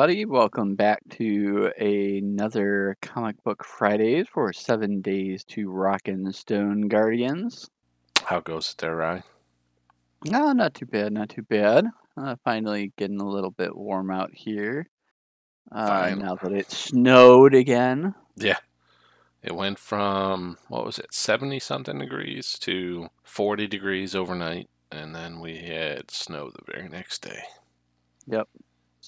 Everybody, welcome back to another Comic Book Fridays for seven days to Rockin' Stone Guardians. How goes it there, Rye? No, not too bad, not too bad. Uh, finally getting a little bit warm out here. Uh, now that it snowed again. Yeah. It went from, what was it, 70 something degrees to 40 degrees overnight. And then we had snow the very next day.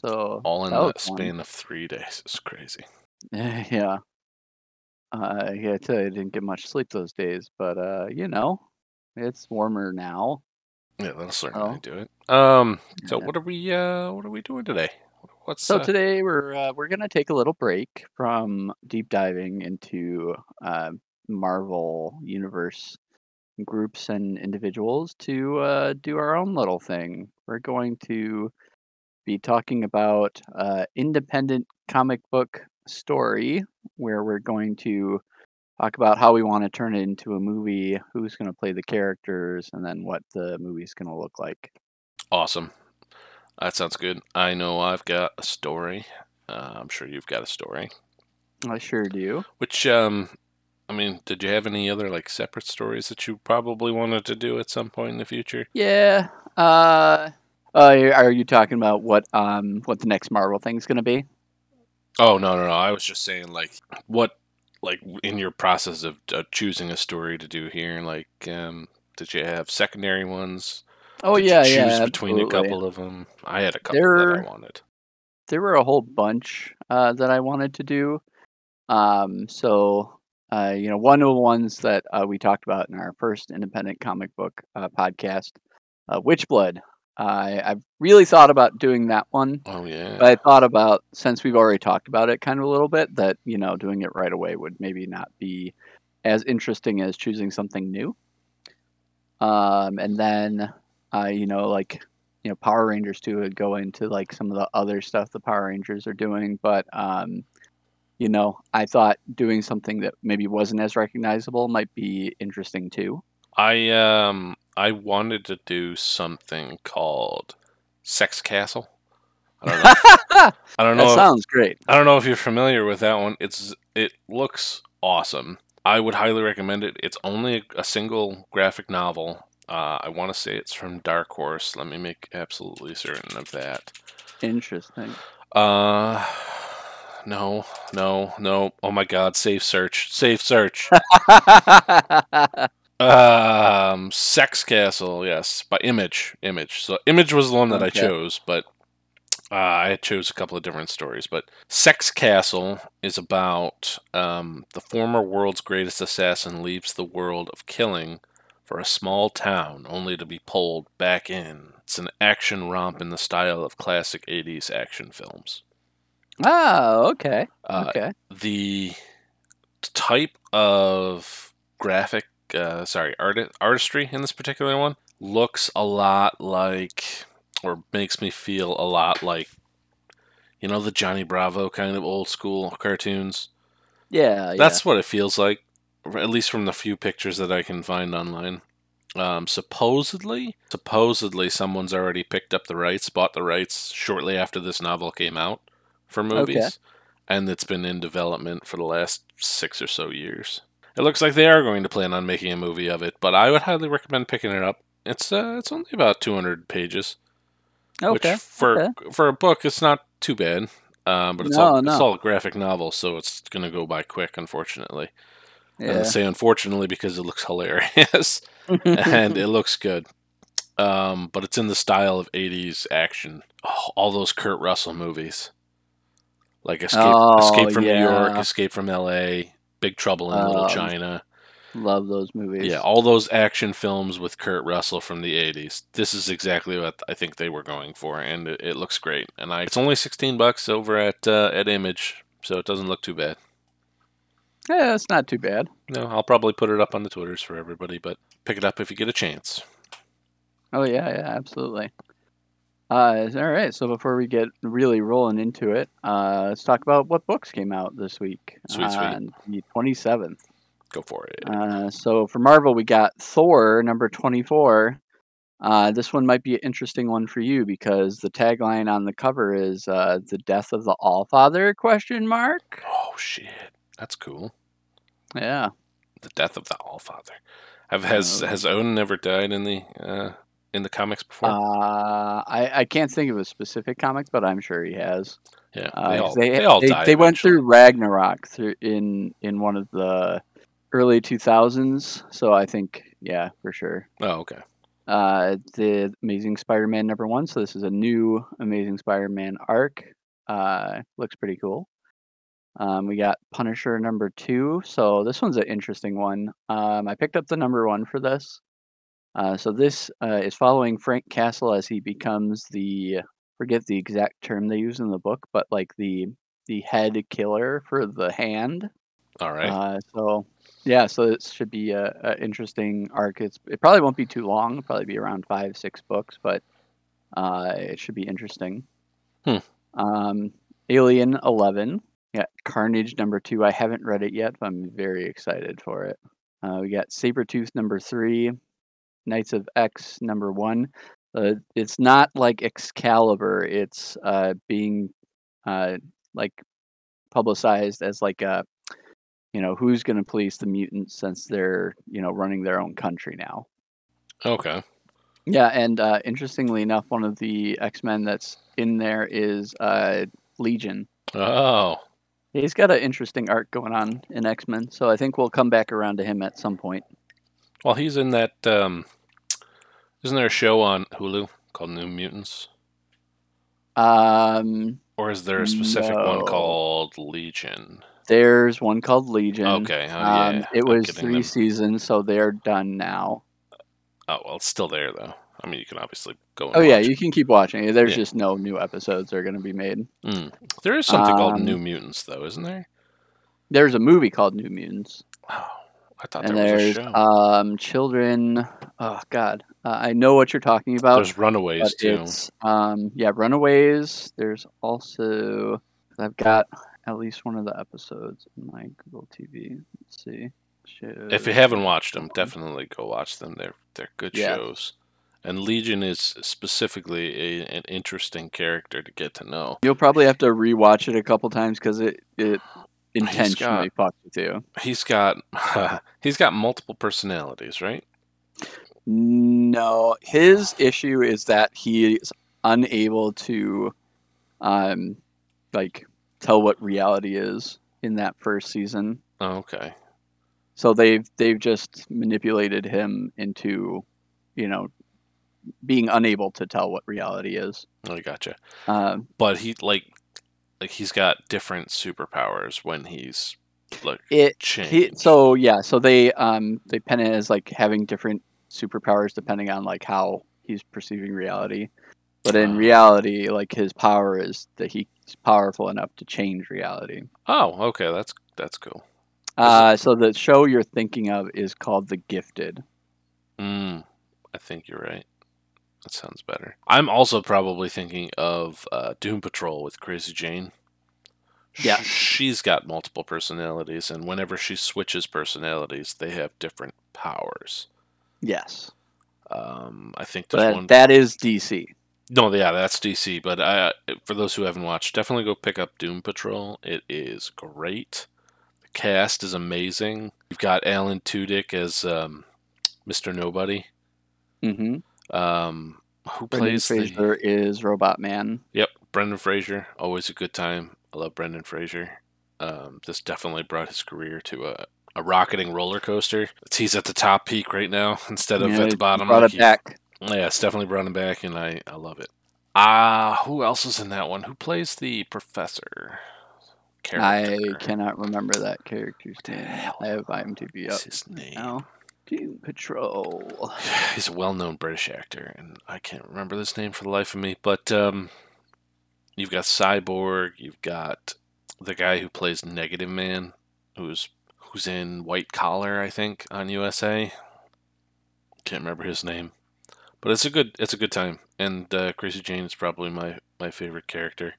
So All in the span of three days. It's crazy. yeah. Uh, yeah, I tell you, I didn't get much sleep those days, but uh, you know, it's warmer now. Yeah, that'll certainly Oh. do it. Um, so Yeah. what are we, uh, what are we doing today? What's, So uh, today we're uh, we're gonna take a little break from deep diving into uh, Marvel universe groups and individuals to uh, do our own little thing. We're going to be talking about uh, independent comic book story, where we're going to talk about how we want to turn it into a movie, who's going to play the characters, and then what the movie's going to look like. awesome. That sounds good. I know I've got a story. Uh, I'm sure you've got a story. I sure do. Which, um, I mean, did you have any other like separate stories that you probably wanted to do at some point in the future? Yeah. Uh, uh, are you talking about what um what the next Marvel thing is gonna be? Oh no, no, no! I was just saying, like, what, like, in your process of uh, choosing a story to do here, like, um, did you have secondary ones? Oh did yeah, choose yeah. between a couple of them? I had a couple that There- I wanted. There were a whole bunch uh, that I wanted to do. Um, so uh, you know, one of the ones that uh, we talked about in our first independent comic book uh, podcast, uh, Witchblood. I I've really thought about doing that one. Oh yeah, But I thought about since we've already talked about it kind of a little bit that you know doing it right away would maybe not be as interesting as choosing something new. Um, and then uh, you know like you know Power Rangers too would go into like some of the other stuff the Power Rangers are doing, but um, you know I thought doing something that maybe wasn't as recognizable might be interesting too. I um, I wanted to do something called Sex Castle. I don't know. that I don't know. if- sounds great. I don't know if you're familiar with that one. It's it looks awesome. I would highly recommend it. It's only a, a single graphic novel. Uh, I want to say it's from Dark Horse. Let me make absolutely certain of that. Interesting. Uh, no, no, no. Oh my God! Safe search. Safe search. um, Sex Castle. Yes, by Image. Image. So Image was the one that I chose, but uh, I chose a couple of different stories. But Sex Castle is about um, the former world's greatest assassin leaves the world of killing for a small town, only to be pulled back in. It's an action romp in the style of classic '80s action films. oh, okay. Uh, Okay. the type of graphic uh, sorry art- artistry in this particular one looks a lot like or makes me feel a lot like you know the johnny bravo kind of old school cartoons? Yeah, yeah. that's what it feels like at least from the few pictures that i can find online. Um, supposedly supposedly someone's already picked up the rights bought the rights shortly after this novel came out for movies and it's been in development for the last six or so years it looks like they are going to plan on making a movie of it but i would highly recommend picking it up it's uh, it's only about 200 pages okay. which for okay. for a book it's not too bad um, but it's No, all it's all a graphic novel so it's going to go by quick unfortunately and I say unfortunately because it looks hilarious and it looks good. Um, but it's in the style of 80s action. Oh, all those Kurt Russell movies. Like Escape, Oh, Escape from New York. Escape from LA, Big Trouble in Little Um, China. Love those movies. Yeah, all those action films with Kurt Russell from the 80s. This is exactly what I think they were going for and it, it looks great. And I it's only 16 bucks over at uh, at Image, so it doesn't look too bad. Yeah, it's not too bad. No, I'll probably put it up on the Twitters for everybody, but pick it up if you get a chance. Oh yeah, yeah, absolutely. Uh, all right. So before we get really rolling into it, uh, let's talk about what books came out this week. Sweet, sweet. On the twenty seventh. Go for it. Uh, so for Marvel, we got Thor number twenty four. Uh, this one might be an interesting one for you because the tagline on the cover is uh, "The Death of the All Father?" Question mark. Oh shit, that's cool. Yeah. The death of the Allfather. Have has has Odin ever died in the uh, in the comics before? Uh, I I can't think of a specific comic, but I'm sure he has. yeah, Uh, all they they, all they, they went through Ragnarok through in in one of the early 2000s, so I think yeah for sure. Oh, okay. Uh, the Amazing Spider-Man number one. So this is a new Amazing Spider-Man arc. Uh, looks pretty cool. Um, we got Punisher number two. So this one's an interesting one. Um, I picked up the number one for this. Uh, so this uh, is following Frank Castle as he becomes the forget the exact term they use in the book, but like the the head killer for the hand. All right. Uh, so yeah, so it should be a, a interesting arc. It's it probably won't be too long. It'll probably be around five six books, but uh, it should be interesting. Hmm. Um, Alien Eleven. Yeah, Carnage number two. I haven't read it yet, but I'm very excited for it. Uh, we got Sabretooth number three, Knights of X number one. Uh, it's not like Excalibur. It's uh, being uh, like publicized as like a, you know, who's going to police the mutants since they're you know running their own country now. okay. Yeah, and uh, interestingly enough, one of the X Men that's in there is uh, Legion. Oh, He's got an interesting arc going on in X Men, so I think we'll come back around to him at some point. Well, he's in that. Um, isn't there a show on Hulu called New Mutants? Um, Or is there a specific one called Legion? there's one called Legion. Okay. Oh, Um, it I'm was three them. seasons, so they're done now. Oh well, it's still there though. I mean, you can obviously go. And Oh yeah, you can keep watching. There's Yeah. just no new episodes that are going to be made. Mm. There is something called Um, New Mutants, though, isn't there? There's a movie called New Mutants, Oh, I thought and there was a there's show. um children. Oh God, uh, I know what you're talking about. There's Runaways too. um yeah, Runaways. There's also I've got at least one of the episodes in my Google TV. Let's see. If you haven't watched them, definitely go watch them. They're they're good Yeah. shows. And Legion is specifically a, an interesting character to get to know. You'll probably have to rewatch it a couple times because it it intentionally fucks with you. He's got he's got multiple personalities, right? No, his issue is that he is unable to, um, like tell what reality is in that first season. Oh, okay. So they've they've just manipulated him into, you know, being unable to tell what reality is. I gotcha. Um, But he like like he's got different superpowers when he's like it he, so yeah, so they um they pen it as like having different superpowers depending on like how he's perceiving reality. But in Ah. reality, like his power is that he's powerful enough to change reality. oh, okay, that's that's cool. Uh, so the show you're thinking of is called The Gifted. Mm, I think you're right. That sounds better. I'm also probably thinking of uh, Doom Patrol with Crazy Jane. Yeah. She's got multiple personalities, and whenever she switches personalities, they have different powers. Yes, Um, I think there's but one. that is DC. No, yeah, that's DC. But I, for those who haven't watched, definitely go pick up Doom Patrol. It is great. The cast is amazing. You've got Alan Tudyk as um, Mr. Nobody. Mm-hmm. Um, who Brendan plays the? Fraser is Robot Man. Yep, Brendan Fraser. Always a good time. I love Brendan Fraser. Um, this definitely brought his career to a, a rocketing roller coaster. He's at the top peak right now instead of Yeah, at the bottom. Brought like it he- back. Yeah, it's definitely brought him back, and I, I love it. Ah, who else is in that one? Who plays the professor? I cannot remember that character's name. I have IMDb up What's his name? now. Doom Patrol. He's a well-known British actor, and I can't remember this name for the life of me. But um, you've got Cyborg. You've got the guy who plays Negative Man, who's who's in White Collar, I think, on USA. Can't remember his name, but it's a good it's a good time. And uh, Crazy Jane is probably my my favorite character.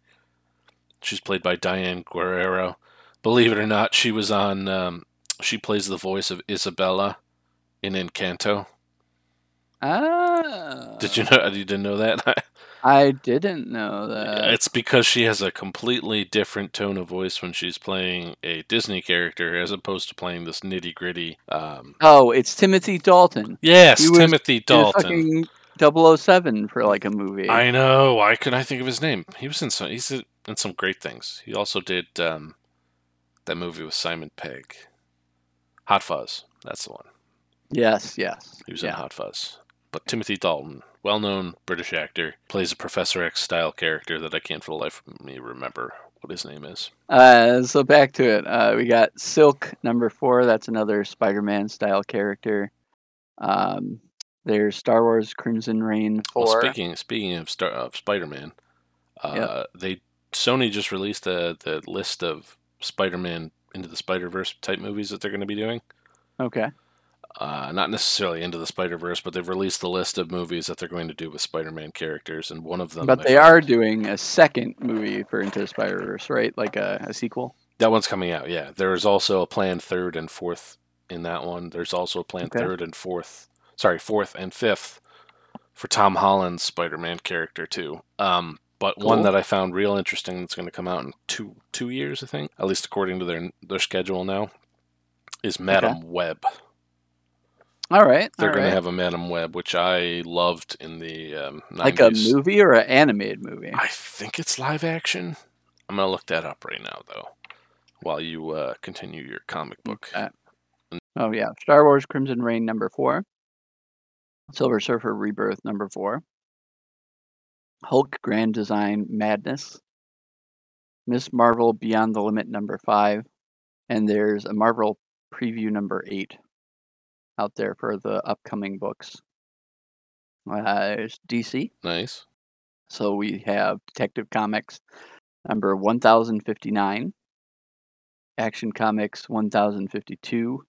She's played by Diane Guerrero. Believe it or not, she was on. Um, she plays the voice of Isabella in Encanto. Ah. Did you know? You didn't know that? I didn't know that. it's because she has a completely different tone of voice when she's playing a Disney character as opposed to playing this nitty gritty. Um, Oh, it's Timothy Dalton. yes, He Timothy He was Dalton. fucking 007 for like a movie. I know. Why couldn't I think of his name? He was in some. He's in some great things. He also did um, that movie with Simon Pegg, Hot Fuzz. That's the one. yes, yes. He was yeah. in Hot Fuzz. But Timothy Dalton, well-known British actor, plays a Professor X style character that I can't for the life of me remember what his name is. Uh, so back to it. Uh, we got Silk number four. That's another Spider-Man style character. Um, there's Star Wars Crimson Reign four. Well, speaking speaking of Star of Spider-Man, uh, they Sony just released the the list of Spider-Man into the Spider-Verse type movies that they're going to be doing. okay. Uh, not necessarily into the Spider Verse, but they've released the list of movies that they're going to do with Spider Man characters, and one of them. But they are doing a second movie for Into the Spider Verse, right? Like a, a sequel. That one's coming out. Yeah, there is also a planned third and fourth in that one. There's also a planned Okay. third and fourth. Sorry, fourth and fifth for Tom Holland's Spider Man character too. Um, but one that I found real interesting that's going to come out in two two years, I think, at least according to their their schedule now, is Madam Web. All right. They're all going right. to have a Madam Web, which I loved in the um, 90s. like a movie or an animated movie. I think it's live action. I'm gonna look that up right now, though, while you uh, continue your comic book. Okay. Oh yeah, Star Wars Crimson Reign number four, Silver Surfer Rebirth number four, Hulk Grand Design Madness, Miss Marvel Beyond the Limit number five, and there's a Marvel preview number eight out there for the upcoming books. Uh, there's DC, Nice. so we have Detective Comics number 1059, Action Comics 1052,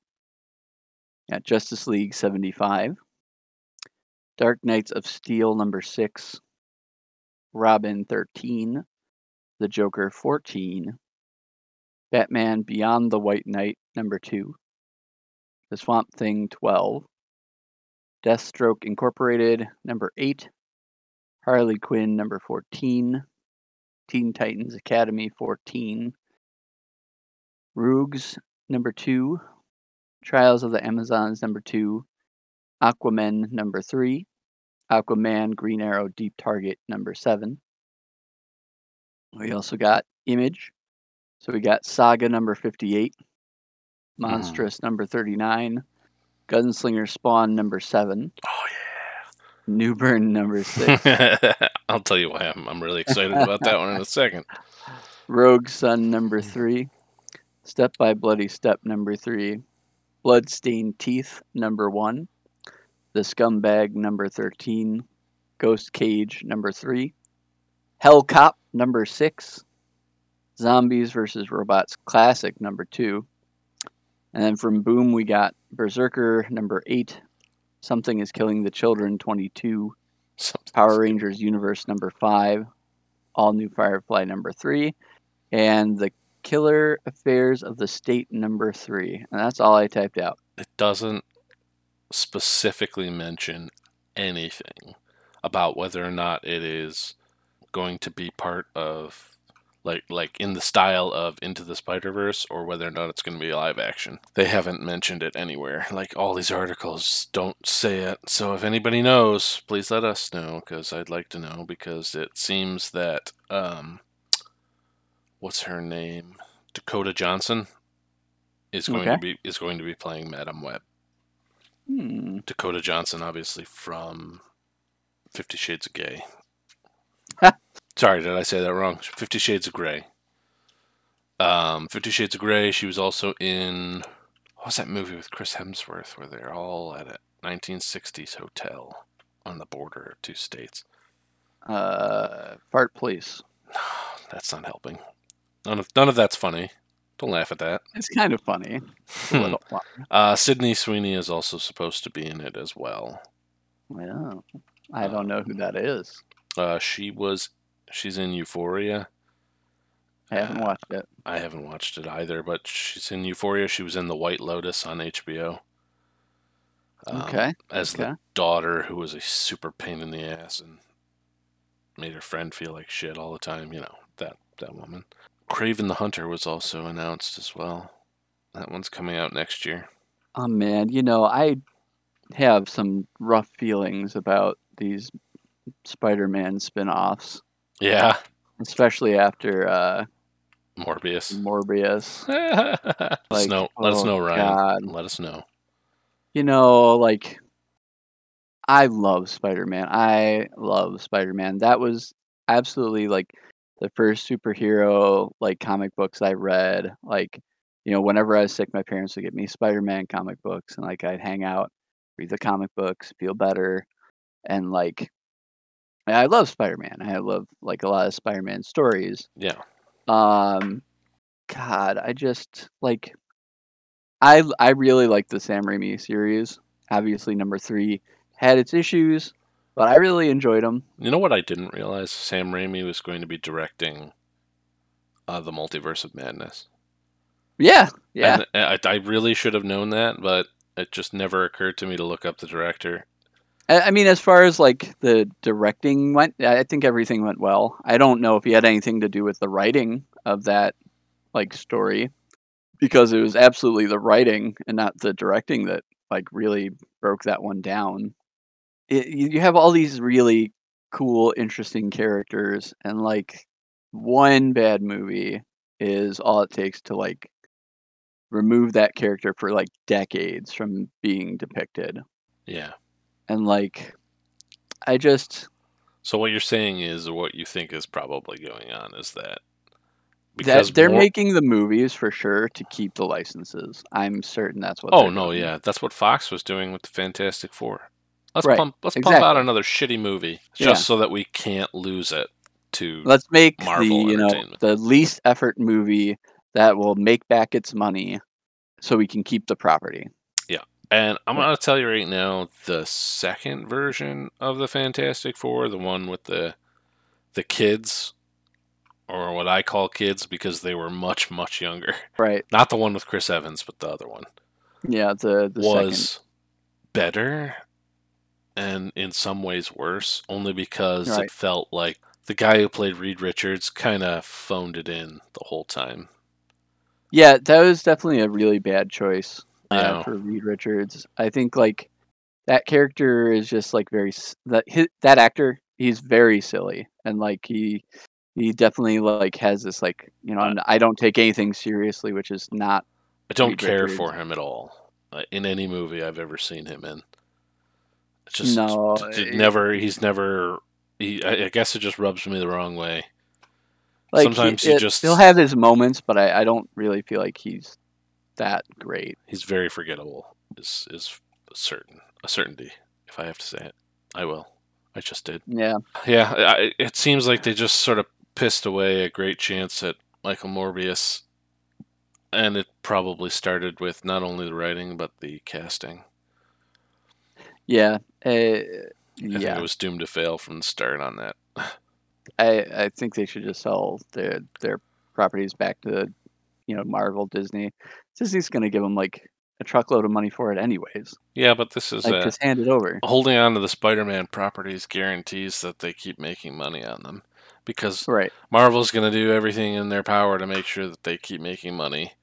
got Justice League 75, Dark Knights of Steel number 6, Robin 13, The Joker 14, Batman Beyond the White Knight number 2, The Swamp Thing 12, Deathstroke Incorporated number 8, Harley Quinn number 14, Teen Titans Academy 14, Rogues number 2, Trials of the Amazons number 2, Aquaman number 3, Aquaman Green Arrow Deep Target number 7. We also got Image. So we got Saga number 58, Mm-hmm. Monstress number 39, Gunslinger Spawn number 7, Oh yeah. Newburn number 6. I'll tell you why I'm, I'm really excited about that one in a second. Rogue Sun number 3, Step by Bloody Step number 3, Bloodstained Teeth number 1, The Scumbag number 13, Ghost Cage number 3, Hell Cop number 6, Zombies versus Robots Classic number 2, and then from Boom we got Berserker number 8, Something is Killing the Children 22, Something's- Power Rangers Universe number 5, All New Firefly number 3, and The Killer Affairs of the State number 3. And that's all I typed out. It doesn't specifically mention anything about whether or not it is going to be part of like like in the style of Into the Spider Verse or whether or not it's going to be live action. They haven't mentioned it anywhere. Like all these articles don't say it. So if anybody knows, please let us know because I'd like to know because it seems that um, what's her name, Dakota Johnson, is going to be is going to be playing Madam Web. Hmm. Dakota Johnson, obviously from Fifty Shades of Gay. Sorry, did I say that wrong? Fifty Shades of Grey. Um, Fifty Shades of Grey. She was also in what was that movie with Chris Hemsworth where they're all at a 1960s hotel on the border of two states? Uh, Fart Police. That's not helping. None of none of that's funny. Don't laugh at that. It's kind of funny. It's a little fun. Uh, Sydney Sweeney is also supposed to be in it as well. Yeah. I don't know who that is. Uh, she was she's in Euphoria. I haven't Uh, watched it. I haven't watched it either, but she's in Euphoria. She was in The White Lotus on HBO. um, Okay. as the daughter who was a super pain in the ass and made her friend feel like shit all the time. You know that that woman. Kraven the Hunter was also announced as well. That one's coming out next year. Oh man, you know, I have some rough feelings about these Spider-Man spin-offs, Yeah, especially after uh Morbius. Morbius. let us Like, know. Let us oh, know, Ryan. God. Let us know. You know, like I love Spider-Man. I love Spider-Man. That was absolutely like the first superhero like comic books I read. Like, you know, whenever I was sick, my parents would get me Spider-Man comic books and like I'd hang out, read the comic books, feel better. And like I love Spider-Man. I love like a lot of Spider-Man stories. Yeah. Um God, I just like I I really like the Sam Raimi series. Obviously, number three had its issues, but I really enjoyed them. You know what I didn't realize? Sam Raimi was going to be directing uh, the Multiverse of Madness. Yeah, yeah, And I, I really should have known that, but it just never occurred to me to look up the director. I, mean, as far as like the directing went, I think everything went well. I don't know if he had anything to do with the writing of that like story, because it was absolutely the writing and not the directing that like really broke that one down. It, you have all these really cool, interesting characters, and like one bad movie is all it takes to like remove that character for like decades from being depicted. Yeah. And like, I just So what you're saying is what you think is probably going on is that that they're more- making the movies for sure to keep the licenses. I'm certain that's what. Oh no, doing. yeah, that's what Fox was doing with the Fantastic Four. Let's Right, pump. Let's pump out another shitty movie just Yeah. so that we can't lose it to. Let's make Marvel the you know the least effort movie that will make back its money, so we can keep the property. And I'm gonna tell you right now, the second version of the Fantastic Four, the one with the the kids, or what I call kids because they were much much younger. Right. Not the one with Chris Evans, but the other one Yeah. The the was second. better, and in some ways worse, only because Right. it felt like the guy who played Reed Richards kind of phoned it in the whole time. Yeah, that was definitely a really bad choice Yeah. for Reed Richards. I think like that character is just like very that his, that actor. He's very silly and like he he definitely like has this like you know Uh, and I don't take anything seriously, which is not I don't Reed care Richards. for him at all uh, in any movie I've ever seen him in. It's just No, eh, never. He's never. He, I, I guess it just rubs me the wrong way. like Sometimes he, he it- just- he'll have his moments, but I, I don't really feel like he's that great. He's very forgettable. Is is certain a certainty. If I have to say it, I will. I just did. Yeah, Yeah, I, it seems like they just sort of pissed away a great chance at Michael Morbius, and it probably started with not only the writing but the casting. yeah, uh, I think yeah. it was doomed to fail from the start on that. I I think they should just sell their their properties back to you know Marvel, Disney. Disney's gonna give him like a truckload of money for it anyways. Yeah, but this is Like uh, just hand it over. holding on to the Spider-Man properties guarantees that they keep making money on them, because Right. Marvel's going to do everything in their power to make sure that they keep making money.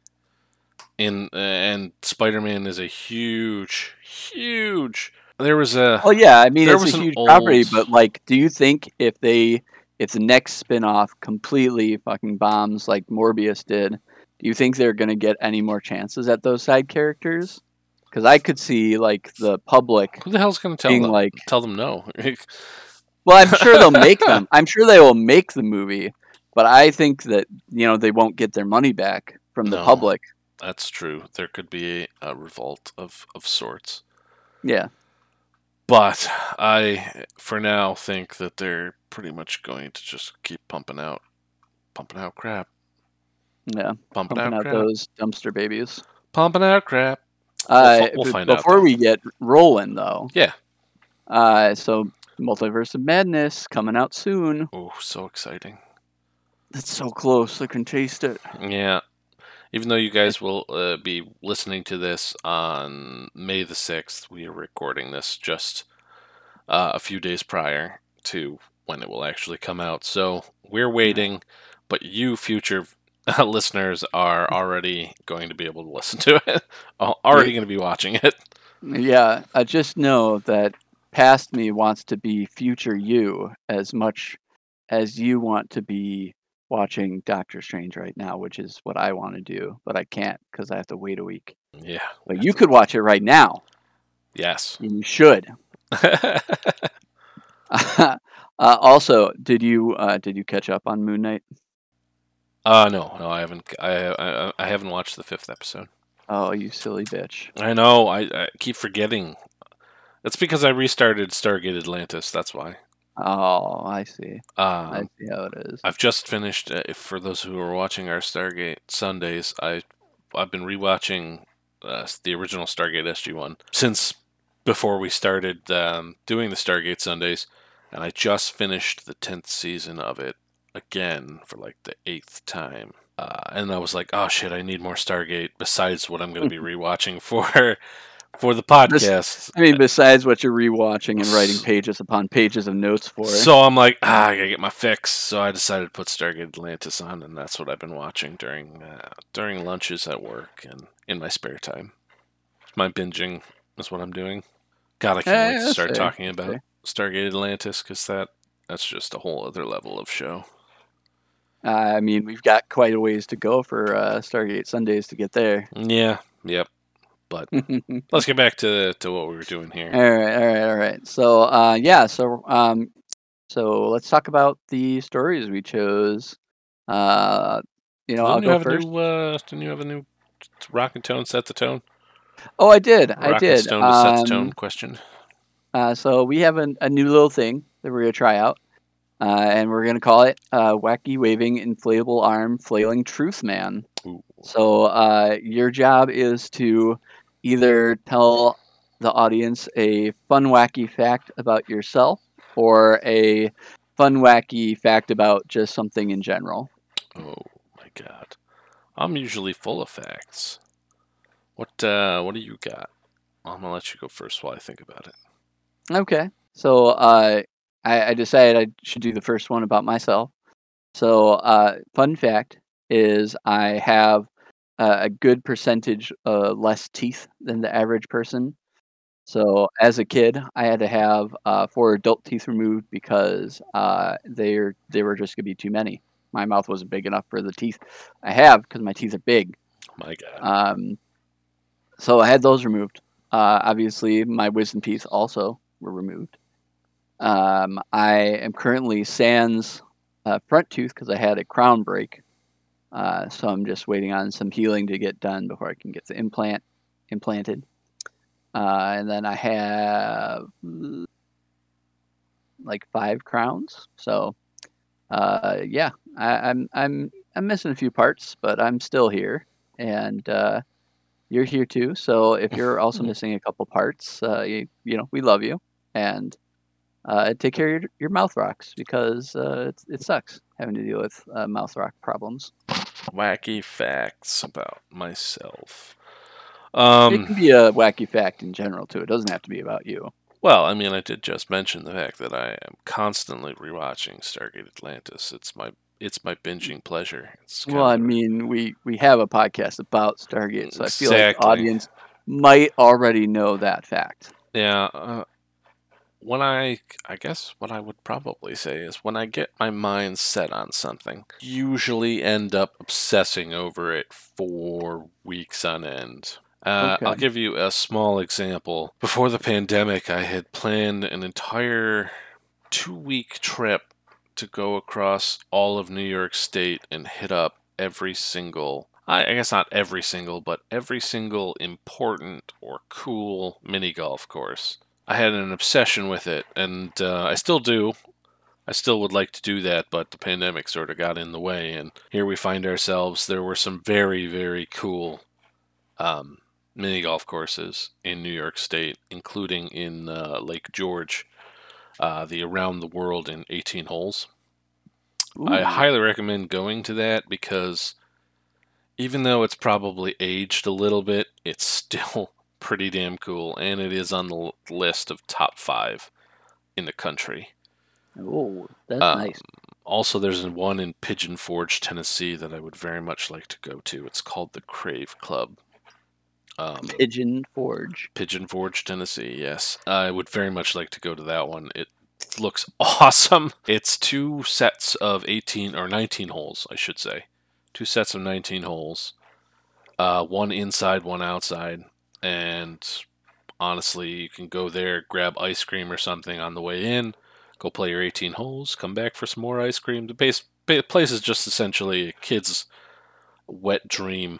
In and Spider-Man is a huge, huge. There was a Well, yeah. I mean, it's a huge property, but like, do you think if they if the next spin-off completely fucking bombs like Morbius did, do you think they're gonna get any more chances at those side characters? Because I could see like the public who the hell's going to tell them? like, tell them no. Well, I'm sure they'll make them. I'm sure they will make the movie, but I think that you know they won't get their money back from the No. public. That's true. There could be a, a revolt of of sorts. Yeah, But I, for now, think that they're pretty much going to just keep pumping out, pumping out crap, yeah, pumping, pumping out, out crap, those dumpster babies. pumping out crap. Uh, we'll out, before though. we get rolling, though. Yeah. Uh, so Multiverse of Madness coming out soon. Oh, so exciting! It's so close. I can taste it. Yeah, Even though you guys will uh, be listening to this on May the 6th, we are recording this just uh, a few days prior to when it will actually come out. So we're waiting, but you, future listeners, are already going to be able to listen to it, already going to be watching it. Yeah, I just know that past me wants to be future you as much as you want to be watching Doctor Strange right now, which is what I want to do, but I can't because I have to wait a week. Yeah. But you could watch it right now. Yes. And you should. uh, also, did you uh, did you catch up on Moon Knight? Uh no, no, I haven't. I, I I haven't watched the fifth episode. Oh, you silly bitch! I know. I, I keep forgetting. That's because I restarted Stargate Atlantis. That's why. Oh, I see. Um, I see how it is. I've just finished. Uh, for those who are watching our Stargate Sundays, I I've been rewatching uh, the original Stargate SG One since before we started um, doing the Stargate Sundays, and I just finished the tenth season of it again for like the eighth time. Uh, and I was like, oh shit, I need more Stargate besides what I'm going to be rewatching for for the podcast. I mean, besides what you're rewatching and writing pages upon pages of notes for. So I'm like, ah, I gotta get my fix. So I decided to put Stargate Atlantis on, and that's what I've been watching during uh, during lunches at work and in my spare time. My binging is what I'm doing. God, I can't Yeah, wait to start fair, talking about Stargate Atlantis because that that's just a whole other level of show. Uh, I mean, we've got quite a ways to go for uh, Stargate Sundays to get there. Yeah, yep. But Let's get back to to what we were doing here. All right. All right. All right. So, uh, yeah, so um, so let's talk about the stories we chose. Uh, you know, I'll you go have first. a new? Uh, didn't you have a new rock and tone set the tone? Oh, I did, I rock did. and stone to set the tone Um, question. Uh, so we have a, a new little thing that we're gonna try out, uh, and we're gonna call it uh, "Wacky Waving Inflatable Arm Flailing Truth Man." Ooh. So uh, your job is to either tell the audience a fun, wacky fact about yourself, or a fun, wacky fact about just something in general. Oh my god. I'm usually full of facts. What uh what do you got? I'm gonna let you go first while I think about it. Okay. So uh, I, I decided I should do the first one about myself. So uh, fun fact is I have uh, a good percentage uh, less teeth than the average person. So as a kid, I had to have uh, four adult teeth removed because uh, they're they were just gonna be too many. My mouth wasn't big enough for the teeth I have because my teeth are big. Oh my god. Um, so I had those removed. Uh, obviously, my wisdom teeth also were removed. Um, I am currently sans uh, front tooth because I had a crown break. Uh, so I'm just waiting on some healing to get done before I can get the implant implanted. Uh, and then I have like five crowns. So uh, yeah, I, I'm I'm I'm missing a few parts, but I'm still here, and uh, you're here too. So if you're also missing a couple parts, uh, you, you know we love you, and uh, take care of your, your mouth rocks because uh, it, it sucks having to deal with uh, mouth rock problems. Wacky facts about myself. it Um can be a wacky fact in general too. It doesn't have to be about you. well, I mean I did just mention the fact that I am constantly rewatching Stargate Atlantis. It's my it's my binging pleasure. Well, I mean, we we have a podcast about Stargate, so I feel like Exactly. the audience might already know that fact. Yeah, uh, when I, I guess what I would probably say is when I get my mind set on something, usually end up obsessing over it for weeks on end. Uh, I'll give you a small example. Before the pandemic, I had planned an entire two week trip to go across all of New York State and hit up every single I I guess not every single, but every single important or cool mini golf course. I had an obsession with it, and uh, I still do. I still would like to do that, but the pandemic sort of got in the way, and here we find ourselves. There were some very, very cool um, mini golf courses in New York State, including in uh, Lake George, uh, the Around the World in 18 holes. I highly recommend going to that because even though it's probably aged a little bit, it's still pretty damn cool, and it is on the list of top five in the country. Oh, that's Um, nice. Also, there's one in Pigeon Forge, Tennessee, that I would very much like to go to. It's called the Crave Club. Um, Pigeon Forge. Pigeon Forge, Tennessee. Yes, I would very much like to go to that one. It looks awesome. It's two sets of 18 or 19 holes, I should say. Two sets of 19 holes. Uh, one inside, one outside. And honestly, you can go there, grab ice cream or something on the way in, go play your 18 holes, come back for some more ice cream. The base, ba- place is just essentially a kid's wet dream.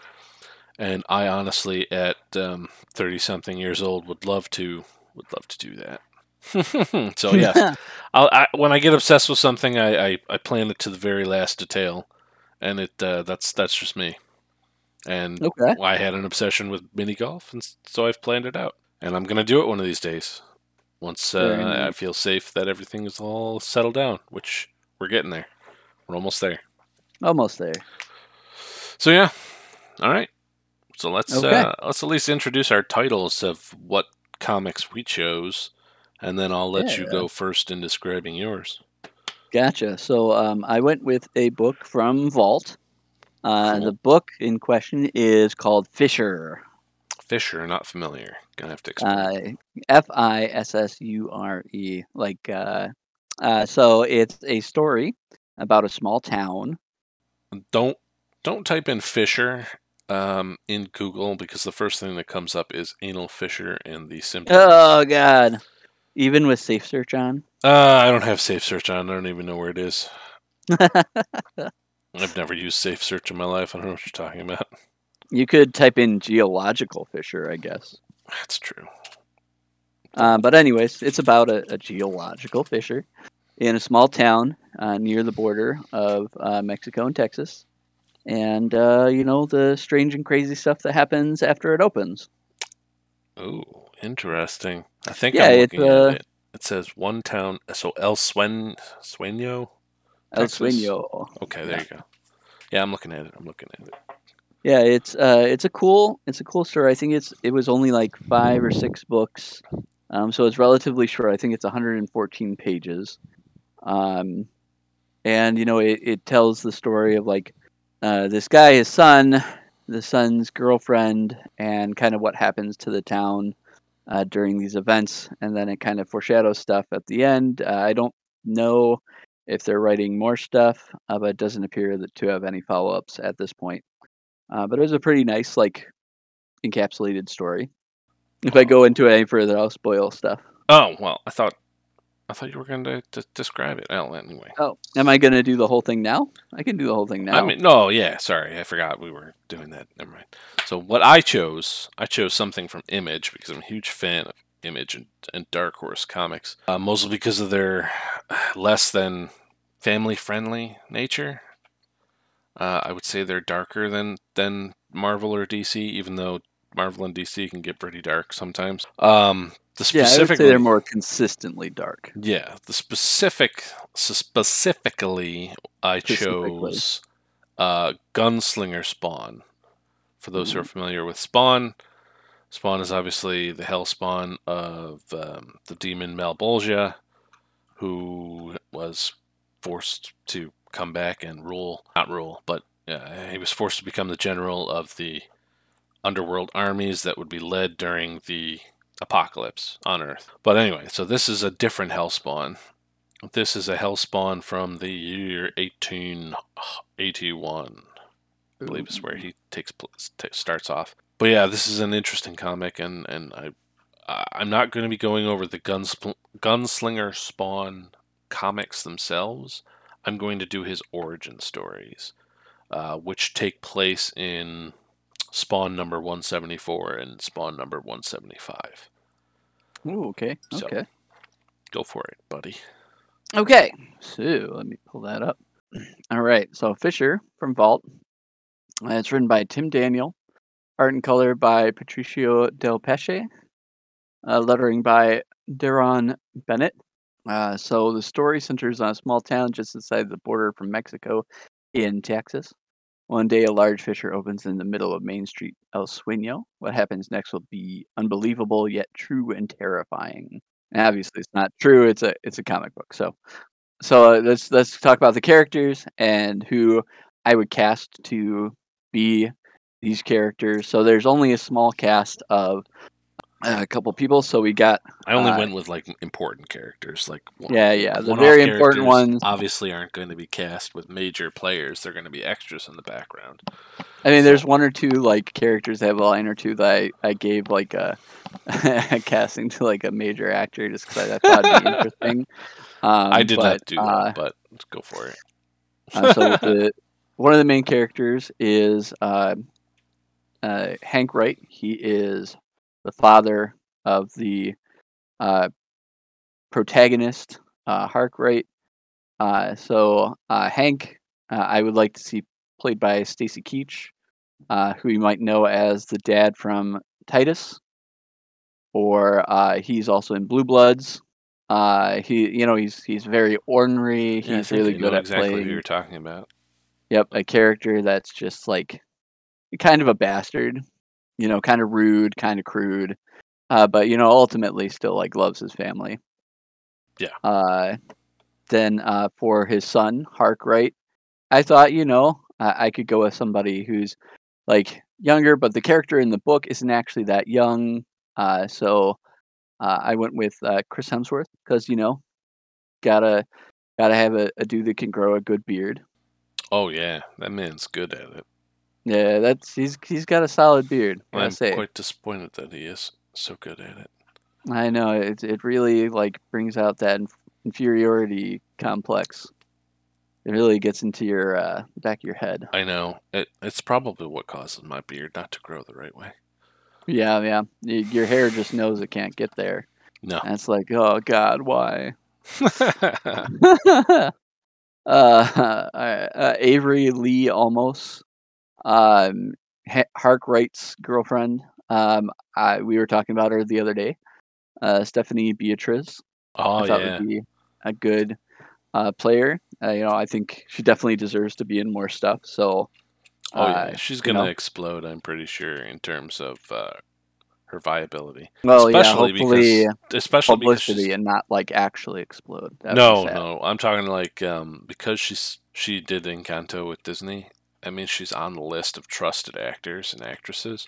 And I honestly, at um, 30 something years old, would love to would love to do that. so I'll, I, when I get obsessed with something, I, I, I plan it to the very last detail, and it uh, that's that's just me. And okay. I had an obsession with mini golf, and so I've planned it out, and I'm gonna do it one of these days. Once uh, I feel safe that everything is all settled down, which we're getting there. We're almost there. Almost there. So yeah, all right. So let's Okay. uh, let's at least introduce our titles of what comics we chose, and then I'll let you Yeah. go first in describing yours. Gotcha. So um, I went with a book from Vault. Uh, Cool. The book in question is called Fissure. Fissure, not familiar. Gonna have to explain. Uh, F I S S U R E. Like, uh, uh, so it's a story about a small town. don't don't type in Fissure um, in Google because the first thing that comes up is anal fissure and the symptoms. Oh God! Even with safe search on. Uh, I don't have Safe Search on. I don't even know where it is. I've never used Safe Search in my life. I don't know what you're talking about. you could type in geological fissure, I guess. That's true. Uh, but anyways, it's about a, a geological fissure in a small town uh, near the border of uh, Mexico and Texas, and uh, you know the strange and crazy stuff that happens after it opens. Oh, interesting. I think Yeah, I'm looking uh, at it. It says one town. So El Suen Sueño. El Texas? Sueño. Okay, there you go. Yeah, I'm looking at it. I'm looking at it. Yeah, it's uh, it's a cool it's a cool story. I think it's it was only like five or six books, um, so it's relatively short. I think it's 114 pages, um, and you know it, it tells the story of like uh, this guy, his son, the son's girlfriend, and kind of what happens to the town uh, during these events, and then it kind of foreshadows stuff at the end. Uh, I don't know if they're writing more stuff, uh, but it doesn't appear that to have any follow ups at this point. Uh, but it was a pretty nice, like, encapsulated story. If I go into it any further, I'll spoil stuff. Oh well, I thought I thought you were going to, to describe it. Well, anyway. Oh, am I going to do the whole thing now? I can do the whole thing now. I mean, no, yeah, sorry, I forgot we were doing that. Never mind. So what I chose, I chose something from Image because I'm a huge fan of Image and, and Dark Horse comics, uh, mostly because of their less than family-friendly nature. Uh, I would say they're darker than than Marvel or DC, even though Marvel and DC can get pretty dark sometimes. Um, the yeah, I would specific say they're more consistently dark. yeah, the specific specifically I Specifically. chose uh, Gunslinger Spawn. For those who are familiar with Spawn, Spawn is obviously the hell spawn of um, the demon Malebolgia, who was forced to come back and rule, not rule, but uh, he was forced to become the general of the underworld armies that would be led during the apocalypse on Earth. But anyway, so this is a different Hellspawn. This is a Hellspawn from the year 1881. I believe is where he takes starts off. But yeah, this is an interesting comic, and and I I'm not going to be going over the Gunsp- Gunslinger Spawn comics themselves. I'm going to do his origin stories, uh, which take place in Spawn number 174 and Spawn number 175. Ooh, okay. So- Okay. Go for it, buddy. Okay. So let me pull that up. All right. So Fissure from Vault. Uh, it's written by Tim Daniel. Art and color by Patricio Delpeche. Uh, lettering by Deron Bennett. Uh, so the story centers on a small town just inside the border from Mexico in Texas. One day, a large fissure opens in the middle of Main Street, El Sueño. What happens next will be unbelievable yet true and terrifying. And obviously, it's not true. It's a it's a comic book. So, so uh, let's let's talk about the characters and who I would cast to be these characters. So there's only a small cast of uh, a couple people. So we got I only uh, went with like important characters, like one- yeah yeah the very important ones. Obviously, aren't going to be cast with major players. They're going to be extras in the background. I mean, there's one or two like characters that have a line or two that I, I gave like a, a casting to like a major actor just because I, I thought it'd be interesting. Um, I did but, not do uh, that, but let's go for it. uh, so the one of the main characters is uh, Hank Wright. He is the father of the uh, protagonist, uh, Hark Wright. Uh, so uh, Hank, uh, I would like to see played by Stacy Keach, uh, who you might know as the dad from Titus, or uh, he's also in Blue Bloods. Uh, he, you know, he's he's very ordinary. Yeah, He's really good know at exactly playing. who you're talking about. Yep, a character that's just like kind of a bastard, you know, kind of rude, kind of crude, uh, but you know, ultimately still like loves his family. Yeah. Uh, then uh, for his son, Harkwright, I thought, you know, I, I could go with somebody who's like younger, but the character in the book isn't actually that young. Uh, so uh, I went with uh, Chris Hemsworth because you know, gotta gotta have a, a dude that can grow a good beard. Oh yeah, that man's good at it. Yeah, that's he's he's got a solid beard. I I'm say, quite disappointed that he is so good at it. I know it. It really like brings out that inferiority complex. It really gets into your uh, back of your head. I know it. It's probably what causes my beard not to grow the right way. Yeah, yeah. Your hair just knows it can't get there, No. and it's like, oh God, why? uh, uh, Avery Lee almost. Um, Ha- Hark Wright's girlfriend. Um, I, we were talking about her the other day. Uh, Stephanie Beatriz. oh I thought yeah. would be a good uh, player. Uh, you know, I think she definitely deserves to be in more stuff. So, Oh uh, yeah. She's gonna know. explode. I'm pretty sure in terms of uh, her viability. well, yeah, hopefully because, especially publicity and not like actually explode. That no, no. I'm talking like um, because she's she did Encanto with Disney. I mean, she's on the list of trusted actors and actresses,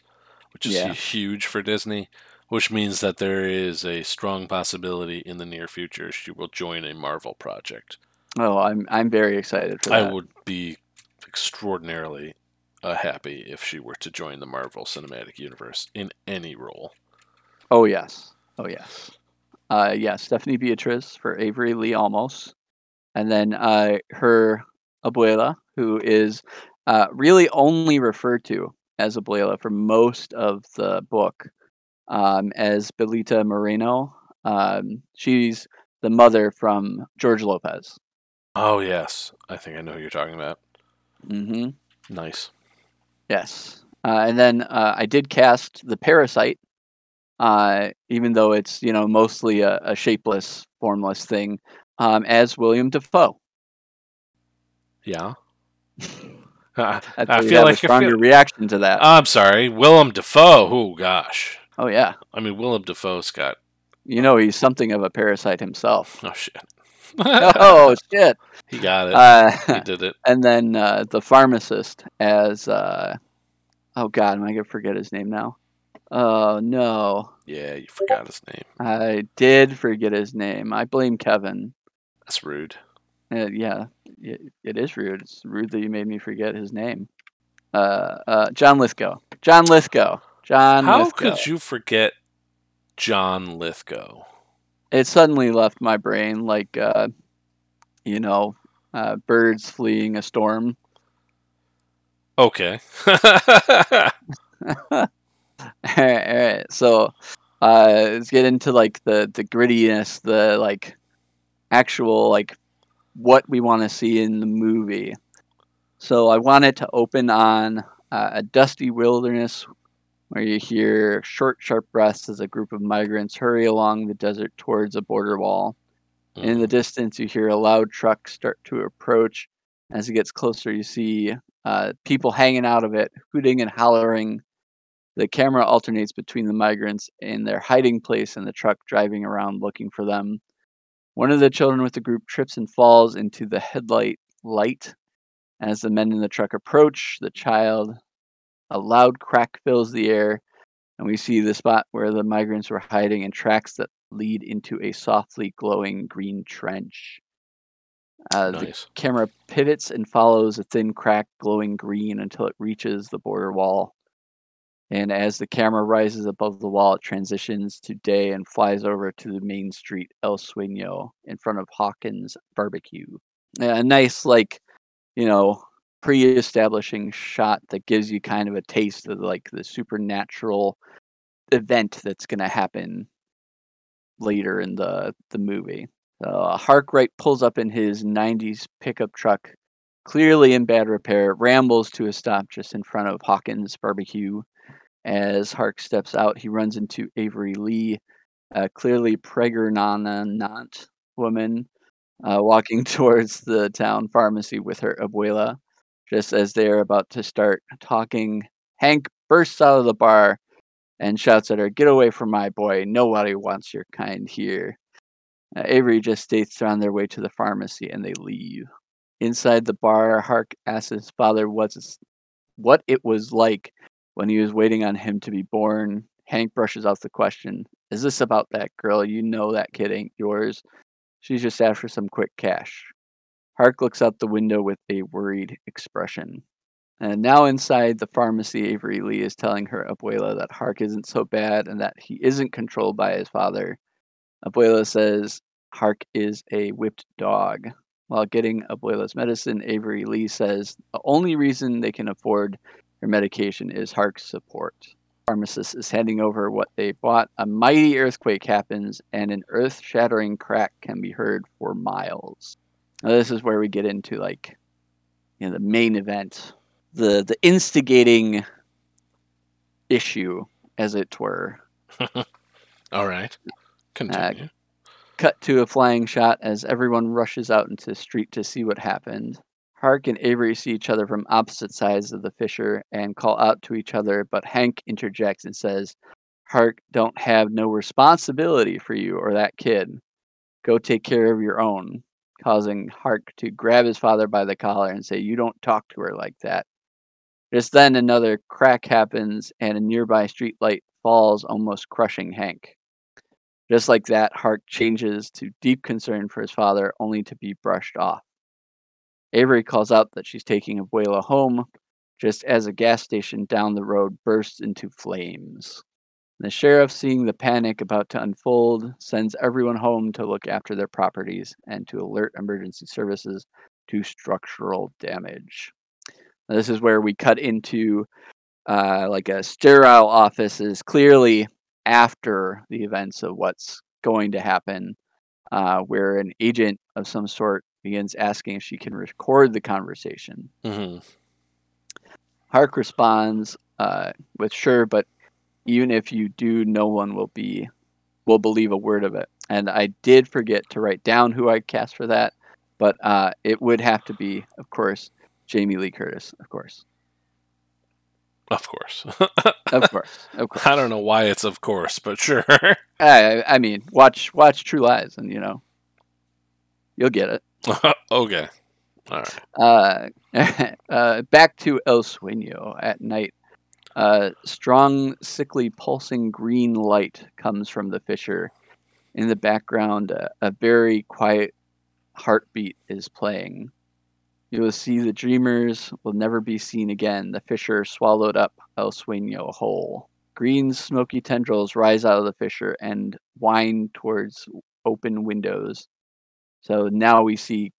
which is Yeah. huge for Disney. Which means that there is a strong possibility in the near future she will join a Marvel project. Oh, I'm I'm very excited for I would be extraordinarily uh, happy if she were to join the Marvel Cinematic Universe in any role. Oh yes, oh yes, uh, yeah. Stephanie Beatriz for Avery Lee Almost, and then uh, her abuela, who is uh, really only referred to as abuela for most of the book, um, as Belita Moreno. Um, she's the mother from George Lopez. Oh yes, I think I know who you're talking about. Mm-hmm. Nice. Yes. Uh, and then uh, I did cast the parasite, uh, even though it's you know mostly a, a shapeless, formless thing, um, as William Dafoe. Yeah. I, feel like a stronger feel, reaction to that. I'm sorry, Willem Dafoe. Oh gosh. oh yeah, I mean, Willem Dafoe's got. you know he's something of a parasite himself. Oh shit. oh shit! he got it. he Uh, did it. and then uh, the pharmacist as uh, oh god, am I gonna forget his name now? Oh no, Yeah, you forgot his name. I did forget his name. I blame Kevin. That's rude. Uh, yeah, it, it is rude. It's rude that you made me forget his name. Uh, uh, John Lithgow. John Lithgow. John How Lithgow. could you forget John Lithgow? It suddenly left my brain like, uh, you know, uh, birds fleeing a storm. Okay. all right, all right. So, uh, let's get into like the the grittiness, the like actual like what we want to see in the movie. So I want it to open on uh, a dusty wilderness where you hear short, sharp breaths as a group of migrants hurry along the desert towards a border wall. In the distance, you hear a loud truck start to approach. As it gets closer, you see Uh, people hanging out of it, hooting and hollering. The camera alternates between the migrants in their hiding place and the truck driving around looking for them. One of the children with the group trips and falls into the headlight light. As the men in the truck approach the child, a loud crack fills the air, and we see the spot where the migrants were hiding and tracks that lead into a softly glowing green trench. Uh, Nice. The camera pivots and follows a thin crack glowing green until it reaches the border wall. And as the camera rises above the wall, it transitions to day and flies over to the main street, El Sueño, in front of Hawkins Barbecue. A nice, like, you know, pre-establishing shot that gives you kind of a taste of like the supernatural event that's going to happen later in the the movie. Uh, Harkwright pulls up in his 90s pickup truck, clearly in bad repair, rambles to a stop just in front of Hawkins Barbecue. As Hark steps out, he runs into Avery Lee, a clearly pregnant woman, uh, walking towards the town pharmacy with her abuela. Just as they are about to start talking, Hank bursts out of the bar and shouts at her, Get away from my boy. Nobody wants your kind here. Uh, Avery just states they're on their way to the pharmacy and they leave. Inside the bar, Hark asks his father what's, what it was like when he was waiting on him to be born. Hank brushes off the question Is this about that girl? You know that kid ain't yours. She's just after some quick cash. Hark looks out the window with a worried expression. And now inside the pharmacy, Avery Lee is telling her abuela that Hark isn't so bad and that he isn't controlled by his father. Abuela says Hark is a whipped dog. While getting Abuela's medicine, Avery Lee says the only reason they can afford her medication is Hark's support. Pharmacist is handing over what they bought. A mighty earthquake happens, and an earth shattering crack can be heard for miles. Now, this is where we get into like you know the main event, the the instigating issue, as it were. All right. Continue. Uh, cut to a flying shot as everyone rushes out into the street to see what happened. Hark and Avery see each other from opposite sides of the fissure and call out to each other, but Hank interjects and says, Hark don't have no responsibility for you or that kid. Go take care of your own, causing Hark to grab his father by the collar and say, You don't talk to her like that. Just then another crack happens and a nearby streetlight falls, almost crushing Hank. Just like that, Hark changes to deep concern for his father, only to be brushed off. Avery calls out that she's taking Abuela home, just as a gas station down the road bursts into flames. The sheriff, seeing the panic about to unfold, sends everyone home to look after their properties and to alert emergency services to structural damage. Now, this is where we cut into uh, like a sterile office is clearly after the events of what's going to happen, uh, where an agent of some sort begins asking if she can record the conversation. hmm Hark responds uh, with "Sure, but even if you do, no one will be will believe a word of it." And I did forget to write down who I cast for that, but uh, it would have to be, of course, Jamie Lee Curtis, of course, Of course. of course, of course. I don't know why it's of course, but sure. I, I mean, watch watch True Lies, and you know, you'll get it. okay. All right. Uh, uh, back to El Sueño at night. Uh, strong, sickly, pulsing green light comes from the fissure. In the background, uh, a very quiet heartbeat is playing. You will see the dreamers will never be seen again. The fissure swallowed up El Sueño whole. Green, smoky tendrils rise out of the fissure and wind towards open windows. So now we see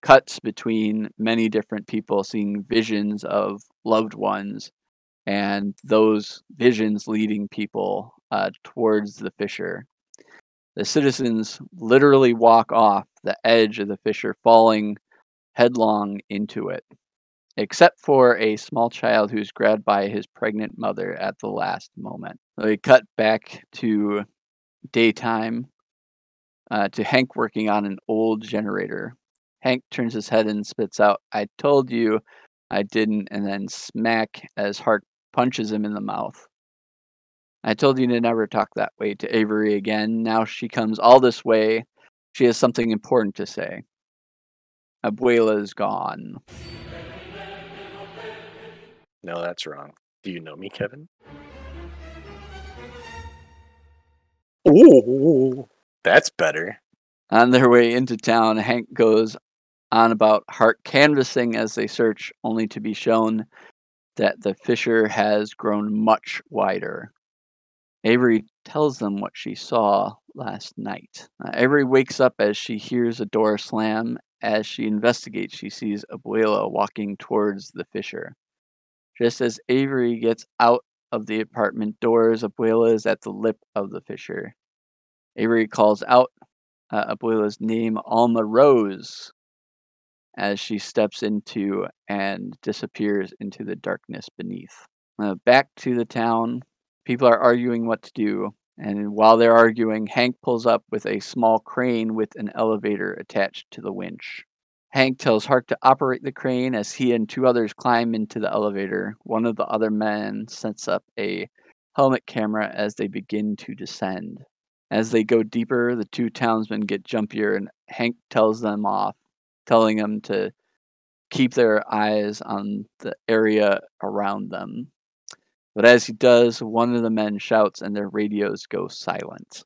cuts between many different people seeing visions of loved ones and those visions leading people uh, towards the fissure. The citizens literally walk off the edge of the fissure, falling headlong into it, except for a small child who's grabbed by his pregnant mother at the last moment. They cut back to daytime uh, to Hank working on an old generator. Hank turns his head and spits out, I told you I didn't, and then smack as Hark punches him in the mouth. I told you to never talk that way to Avery again. Now she comes all this way. She has something important to say. Abuela's gone. No, that's wrong. Do you know me, Kevin? Ooh, that's better. On their way into town, Hank goes on about Hart canvassing as they search, only to be shown that the fissure has grown much wider. Avery tells them what she saw last night. Uh, Avery wakes up as she hears a door slam. As she investigates, she sees Abuela walking towards the fissure. Just as Avery gets out of the apartment doors, Abuela is at the lip of the fissure. Avery calls out uh, Abuela's name, Alma Rose, as she steps into and disappears into the darkness beneath. Uh, back to the town, people are arguing what to do. And while they're arguing, Hank pulls up with a small crane with an elevator attached to the winch. Hank tells Hark to operate the crane as he and two others climb into the elevator. One of the other men sets up a helmet camera as they begin to descend. As they go deeper, the two townsmen get jumpier, and Hank tells them off, telling them to keep their eyes on the area around them. But as he does, one of the men shouts and their radios go silent.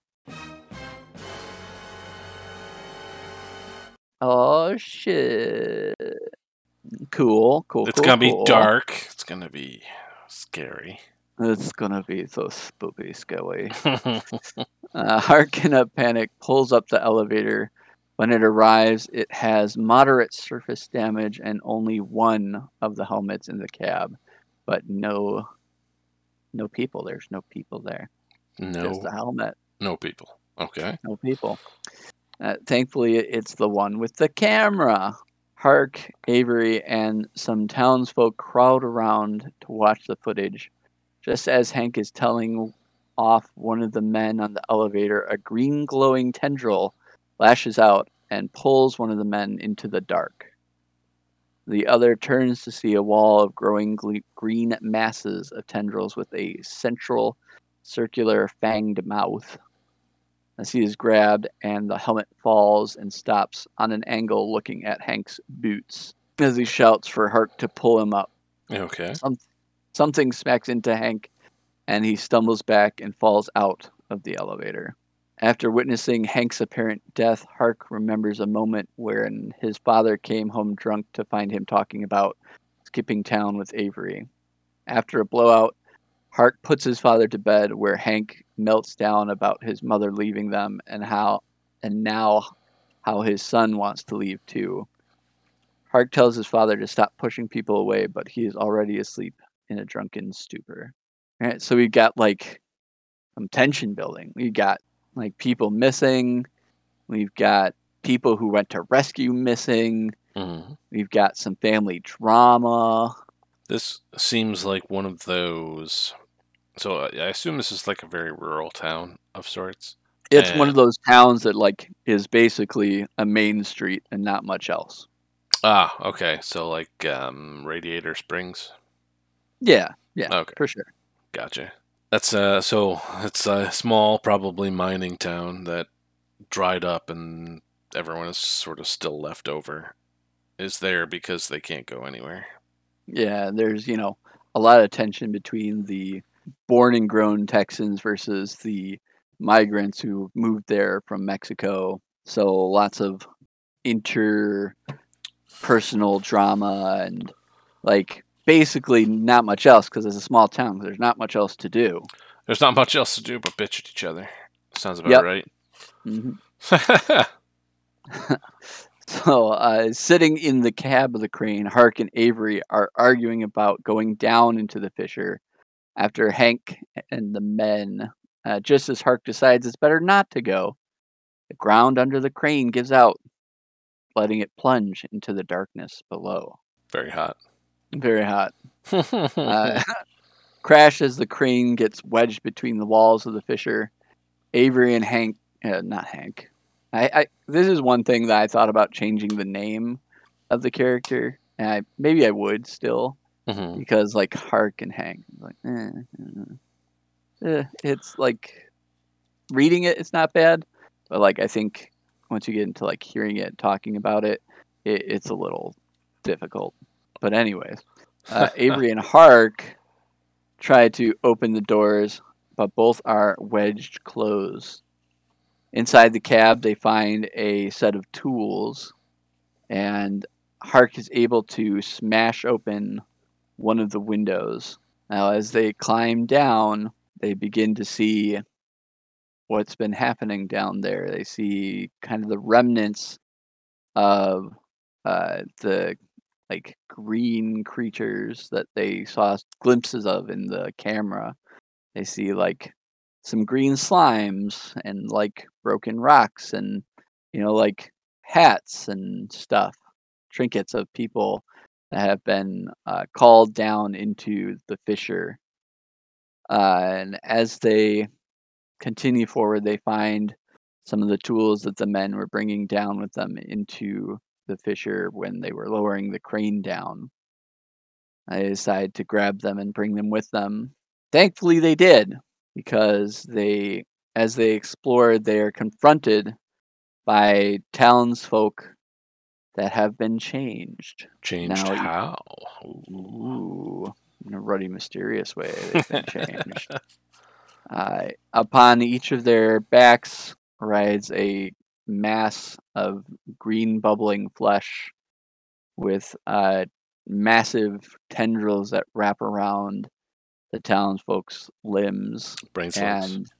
Oh shit. Cool, cool. It's cool, gonna cool. be dark. It's gonna be scary. It's gonna be so spooky, scary. Uh, Hark in a panic pulls up the elevator. When it arrives, it has moderate surface damage and only one of the helmets in the cab, but no, no people. There's no people there. Just the no, helmet. no people. Okay. No people. Uh, thankfully, it's the one with the camera. Hark, Avery, and some townsfolk crowd around to watch the footage. Just as Hank is telling off one of the men on the elevator, a green glowing tendril lashes out and pulls one of the men into the dark. The other turns to see a wall of growing gle- green masses of tendrils with a central circular fanged mouth. As he is grabbed and the helmet falls and stops on an angle looking at Hank's boots. As he shouts for Hark to pull him up. Okay. Some, something smacks into Hank and he stumbles back and falls out of the elevator. After witnessing Hank's apparent death, Hark remembers a moment wherein his father came home drunk to find him talking about skipping town with Avery. After a blowout, Hark puts his father to bed where Hank melts down about his mother leaving them and how and now how his son wants to leave too. Hark tells his father to stop pushing people away, but he is already asleep in a drunken stupor. All right, so we've got like some tension building. We've got like people missing. We've got people who went to rescue missing. Mhm. We've got some family drama. This seems like one of those. So I I assume this is like a very rural town of sorts. It's one of those towns that like is basically a main street and not much else. Ah, okay. So like um, Radiator Springs. Yeah, yeah, Okay. for sure. Gotcha. That's uh so it's a small, probably mining town that dried up and everyone is sort of still left over. Is there because they can't go anywhere. Yeah, there's you know a lot of tension between the born and grown Texans versus the migrants who moved there from Mexico. So lots of interpersonal drama and like basically not much else because it's a small town. There's not much else to do. There's not much else to do but bitch at each other. Sounds about Yep. right. hmm So, uh, sitting in the cab of the crane, Hark and Avery are arguing about going down into the fissure after Hank and the men, uh, just as Hark decides it's better not to go. The ground under the crane gives out, letting it plunge into the darkness below. Very hot. Very hot. Uh, crash as the crane gets wedged between the walls of the fissure. Avery and Hank, uh, not Hank. I, I this is one thing that I thought about changing the name of the character, and I maybe I would still hmm because like Hark and Hank, like eh, eh, eh, it's like reading it, it's not bad, but like I think once you get into like hearing it, talking about it, it it's a little difficult. But anyways, uh, Avery and Hark try to open the doors, but both are wedged closed. Inside the cab, they find a set of tools, and Hark is able to smash open one of the windows. Now, as they climb down, they begin to see what's been happening down there. They see kind of the remnants of uh, the like green creatures that they saw glimpses of in the camera. They see like some green slimes and like broken rocks and you know like hats and stuff, trinkets of people that have been uh, called down into the fissure. Uh, and as they continue forward, they find some of the tools that the men were bringing down with them into the fissure when they were lowering the crane down. I decide to grab them and bring them with them. Thankfully, they did because they, as they explored, they are confronted by townsfolk that have been changed. Changed Now how? Ooh, in a ruddy, mysterious way, they've been changed. Uh, upon each of their backs rides a mass of green bubbling flesh with uh, massive tendrils that wrap around the townsfolk's limbs Brain cells. and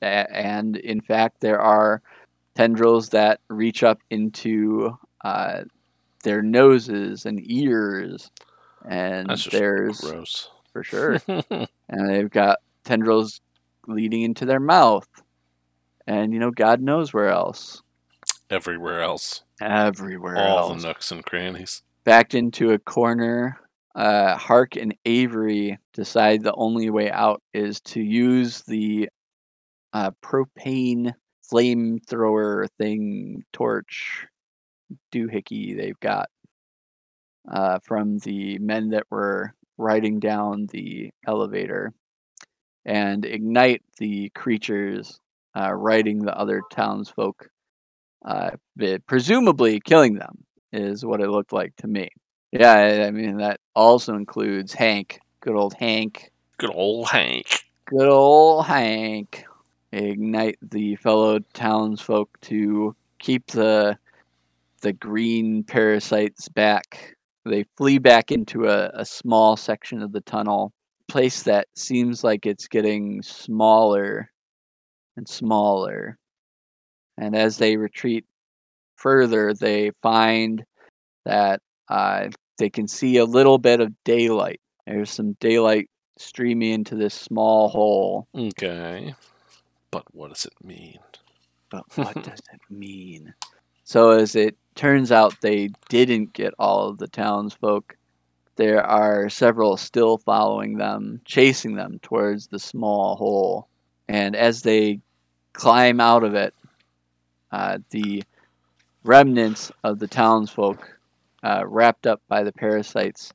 and in fact there are tendrils that reach up into uh, their noses and ears and That's just there's gross. for sure and they've got tendrils leading into their mouth and you know god knows where else Everywhere else. everywhere All else the nooks and crannies. backed into a corner. Uh, Hark and Avery decide the only way out is to use the uh, propane flamethrower thing, torch, doohickey they've got uh, from the men that were riding down the elevator and ignite the creatures uh, riding the other townsfolk, uh, presumably killing them, is what it looked like to me. Yeah, I, I mean, that also includes Hank, good old Hank, Good old Hank. good old Hank. Ignite the fellow townsfolk to keep the the green parasites back. They flee back into a, a small section of the tunnel, place that seems like it's getting smaller and smaller. And as they retreat further, they find that uh, they can see a little bit of daylight. There's some daylight streaming into this small hole. Okay. But what does it mean? But what does it mean? So, as it turns out, they didn't get all of the townsfolk. There are several still following them, chasing them towards the small hole. And as they climb out of it, uh, the remnants of the townsfolk, uh, wrapped up by the parasites,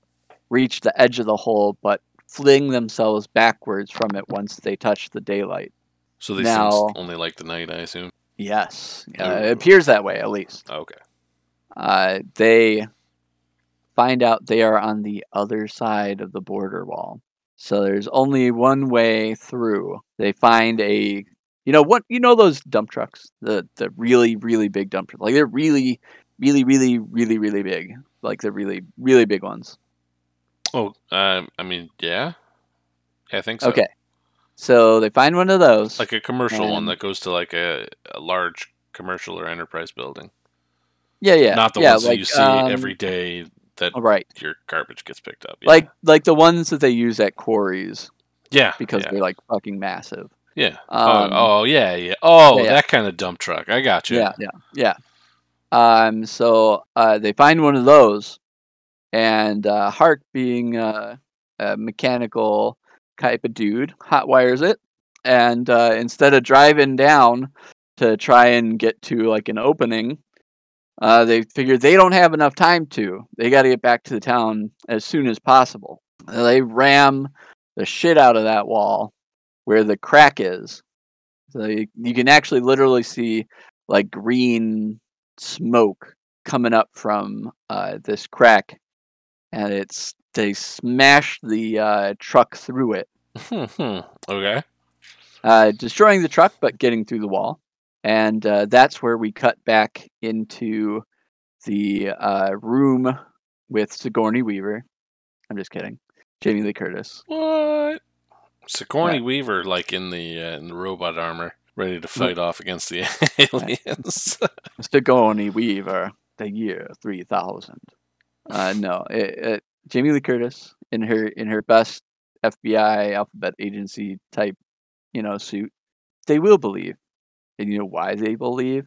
reach the edge of the hole but fling themselves backwards from it once they touch the daylight. So they Now- only like the night, I assume. Yes, uh, it appears that way at least. Okay. uh, they find out they are on the other side of the border wall. So there's only one way through. They find a, you know what, you know those dump trucks, the the really really big dump trucks, like they're really, really, really, really, really big, like the really really big ones. Oh, um, I mean, yeah. Yeah, I think so. Okay, so they find one of those. Like a commercial one that goes to like a, a large commercial or enterprise building. yeah, yeah, Not the yeah, ones that you see um, every day that Right, your garbage gets picked up. Yeah. like like the ones that they use at quarries yeah, because yeah. they're like fucking massive. yeah. Um, oh, oh, yeah, yeah. Oh, yeah, yeah. that kind of dump truck. I got you. Yeah, yeah, yeah. Um, so uh, they find one of those, and uh, Hark, being uh, a mechanical type of dude, hot wires it, and uh, instead of driving down to try and get to like an opening, Uh, they figure they don't have enough time to. They got to get back to the town as soon as possible. They ram the shit out of that wall where the crack is. So you, you can actually literally see like green smoke coming up from uh, this crack, and it's they smash the uh, truck through it, okay. uh, destroying the truck but getting through the wall. And uh, that's where we cut back into the uh, room with Sigourney Weaver. I'm just kidding. Jamie Lee Curtis. What? Sigourney Weaver, like in the uh, in the robot armor, ready to fight off against the aliens. Sigourney Weaver, the year 3000. Uh, no, it, it, Jamie Lee Curtis in her in her best FBI alphabet agency type, you know, suit. They will believe, and you know why they believe?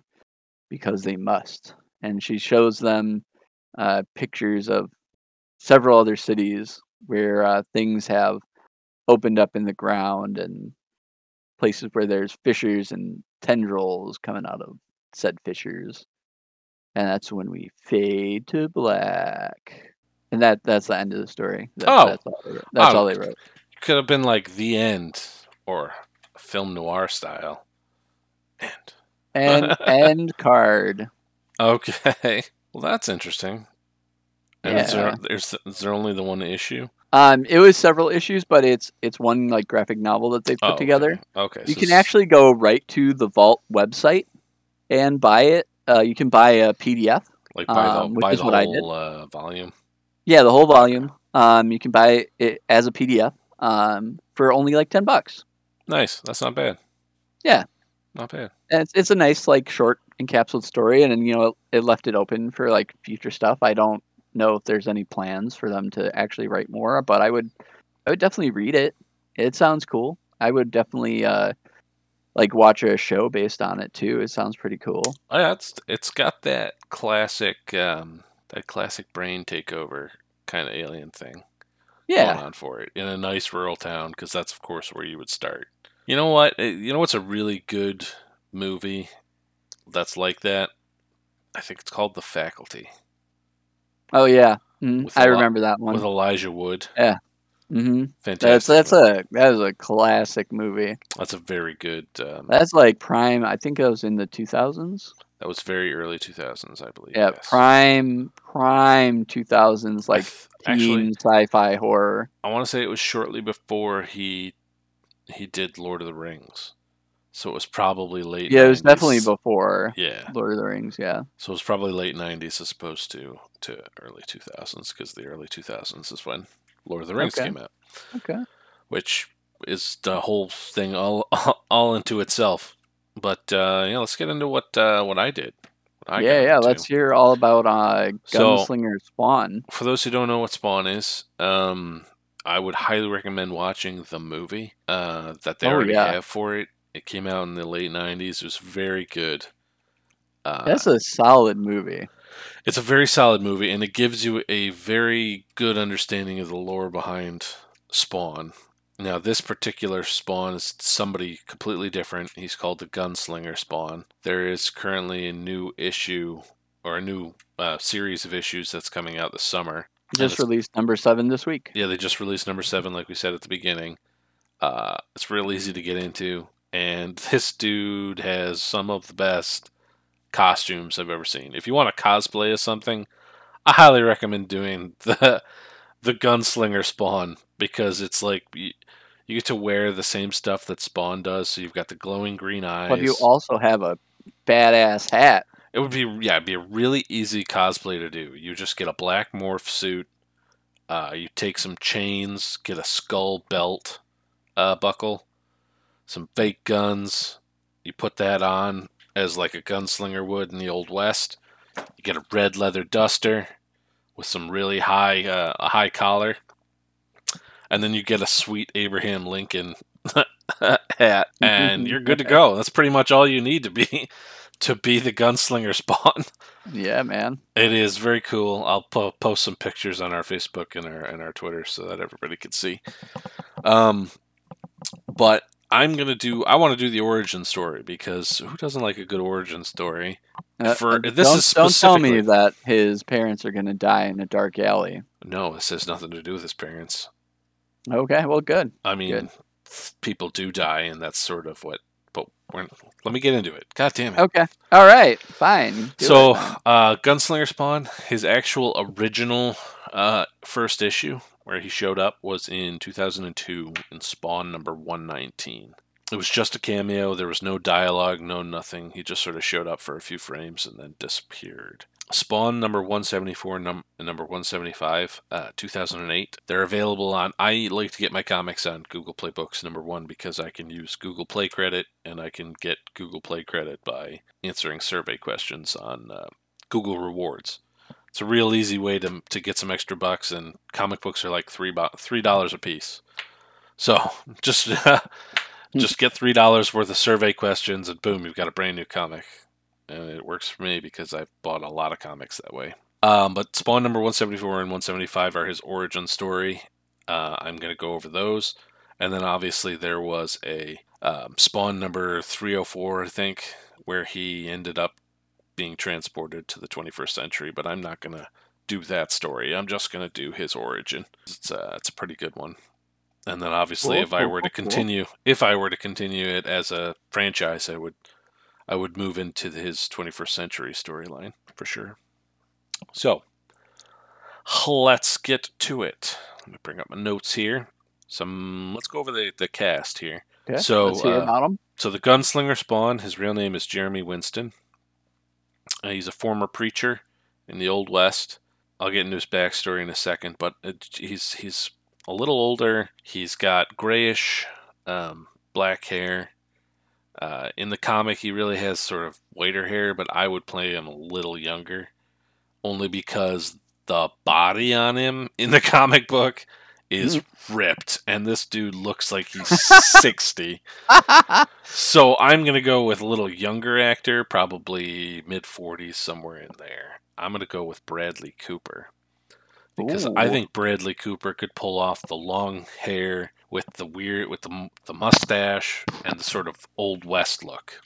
Because they must. And she shows them uh, pictures of several other cities where uh, things have opened up in the ground and places where there's fissures and tendrils coming out of said fissures. And that's when we fade to black. And that that's the end of the story. That, Oh. that's all they wrote. That's Oh. all they wrote. Could have been like the end or film noir style. End. And end card. Okay. Well, that's interesting. And is, Yeah. there's, is there only the one issue? Um, it was several issues, but it's it's one like graphic novel that they put Oh, together. Okay. okay You so can actually go right to the Vault website and buy it. Uh, you can buy a PDF. like buy the, um, which buy is the what I did. whole uh, volume. Yeah, the whole volume. Um, you can buy it as a PDF um, for only like ten bucks. Nice. That's not bad. Yeah. Not bad. And it's, it's a nice like short encapsulated story, and then you know it, it left it open for like future stuff. I don't know if there's any plans for them to actually write more, but I would I would definitely read it. It sounds cool. I would definitely uh, like watch a show based on it too. It sounds pretty cool. Oh, yeah, it's it's got that classic um, that classic brain takeover kind of alien thing Yeah, going on for it in a nice rural town because that's of course where you would start. You know what? Uh, You know what's a really good movie that's like that? I think it's called The Faculty Oh yeah. With I remember that one with. Elijah Wood. Yeah. mm-hmm. Fantastic. That's that's movie. a that is a classic movie. that's a very good. Um, That's like prime. I think it was in the two thousands. that was very early 2000s, I believe. Yeah, yes. prime prime two thousands like th- teen actually, sci-fi horror. I want to say it was shortly before he he did Lord of the Rings, so it was probably late. Yeah, it was definitely before Yeah, Lord of the Rings. Yeah, so it was probably late '90s as opposed to to early 2000s because the early 2000s is when Lord of the Rings Okay. came out, okay. which is the whole thing all all into itself. But uh, yeah, let's get into what uh, what I did. What I yeah, yeah. into. Let's hear all about uh, So- Gunslinger Spawn. for those who don't know what Spawn is, um, I would highly recommend watching the movie uh, that they Oh, already yeah. have for it. It came out in the late '90s. It was very good. Uh, That's a solid movie. it's a very solid movie, and it gives you a very good understanding of the lore behind Spawn. Now, this particular Spawn is somebody completely different. He's called the Gunslinger Spawn. There is currently a new issue or a new uh, series of issues that's coming out this summer. Just released number seven this week. Yeah, they just released number seven, like we said at the beginning. Uh, it's real easy to get into, and this dude has some of the best costumes I've ever seen. If you want to cosplay as something, I highly recommend doing the the gunslinger Spawn because it's like you, you get to wear the same stuff that Spawn does. So you've got the glowing green eyes. But you also have a badass hat. It would be yeah, it'd be a really easy cosplay to do. You just get a black morph suit. Uh, you take some chains, get a skull belt, uh, buckle, some fake guns. You put that on as like a gunslinger would in the old west. You get a red leather duster with some really high uh, a high collar, and then you get a sweet Abraham Lincoln hat, and you're good to go. That's pretty much all you need to be to be the gunslinger spawn. Yeah, man. It is very cool. I'll po- post some pictures on our Facebook and our and our Twitter so that everybody can see. Um, but I'm gonna do. I want to do the origin story because who doesn't like a good origin story? Uh, For- uh, this don't, is don't tell me that his parents are going to die in a dark alley. No, this has nothing to do with his parents. Okay, well, good. I mean, Good. people do die, and that's sort of what. Let me get into it. God damn it. Okay, all right, fine. Do so, uh, Gunslinger Spawn, his actual original uh, first issue where he showed up was in 2002 in Spawn number 119. It was just a cameo. There was no dialogue, no nothing. He just sort of showed up for a few frames and then disappeared. Spawn number 174 num- number 175, uh, 2008. They're available on. I like to get my comics on Google Play Books number one because I can use Google Play credit and I can get Google Play credit by answering survey questions on uh, Google Rewards. It's a real easy way to to get some extra bucks, and comic books are like three bo- three dollars a piece. So just just get three dollars worth of survey questions, and boom, you've got a brand new comic. And it works for me because I've bought a lot of comics that way. Um, but Spawn number 174 and 175 are his origin story. Uh, I'm going to go over those. And then obviously there was a um, Spawn number 304, I think, where he ended up being transported to the 21st century. But I'm not going to do that story. I'm just going to do his origin. It's, uh, it's a pretty good one. And then obviously, Cool, if I cool, were to cool, cool. continue, if I were to continue it as a franchise, I would I would move into his 21st century storyline for sure. So, let's get to it. Let me bring up my notes here. Some let's go over the, the cast here. Okay, so, let's hear uh, about him. So the gunslinger Spawn, his real name is Jeremy Winston. Uh, he's a former preacher in the Old West. I'll get into his backstory in a second, but it, he's he's a little older. He's got grayish um, black hair. Uh, in the comic, he really has sort of whiter hair, but I would play him a little younger, only because the body on him in the comic book is ripped, and this dude looks like he's sixty. So I'm gonna go with a little younger actor, probably mid 40s, somewhere in there. I'm gonna go with Bradley Cooper because I think Bradley Cooper could pull off the long hair with the weird, with the the mustache and the sort of old west look.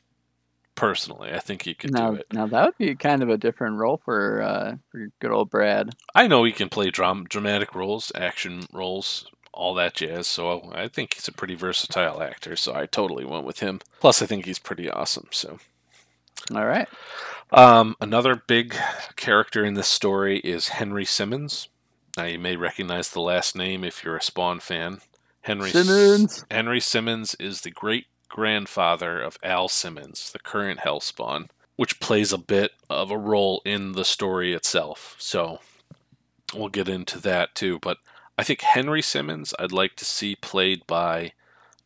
Personally, I think he could now, do it. now that would be kind of a different role for uh, for good old Brad. I know he can play dram- dramatic roles, action roles, all that jazz. So I think he's a pretty versatile actor. So I totally went with him. Plus, I think he's pretty awesome. So. All right. Um, another big character in this story is Henry Simmons. Now you may recognize the last name if you're a Spawn fan. Henry S- Simmons. Henry Simmons is the great grandfather of Al Simmons, the current Hellspawn, which plays a bit of a role in the story itself. So we'll get into that too. But I think Henry Simmons I'd like to see played by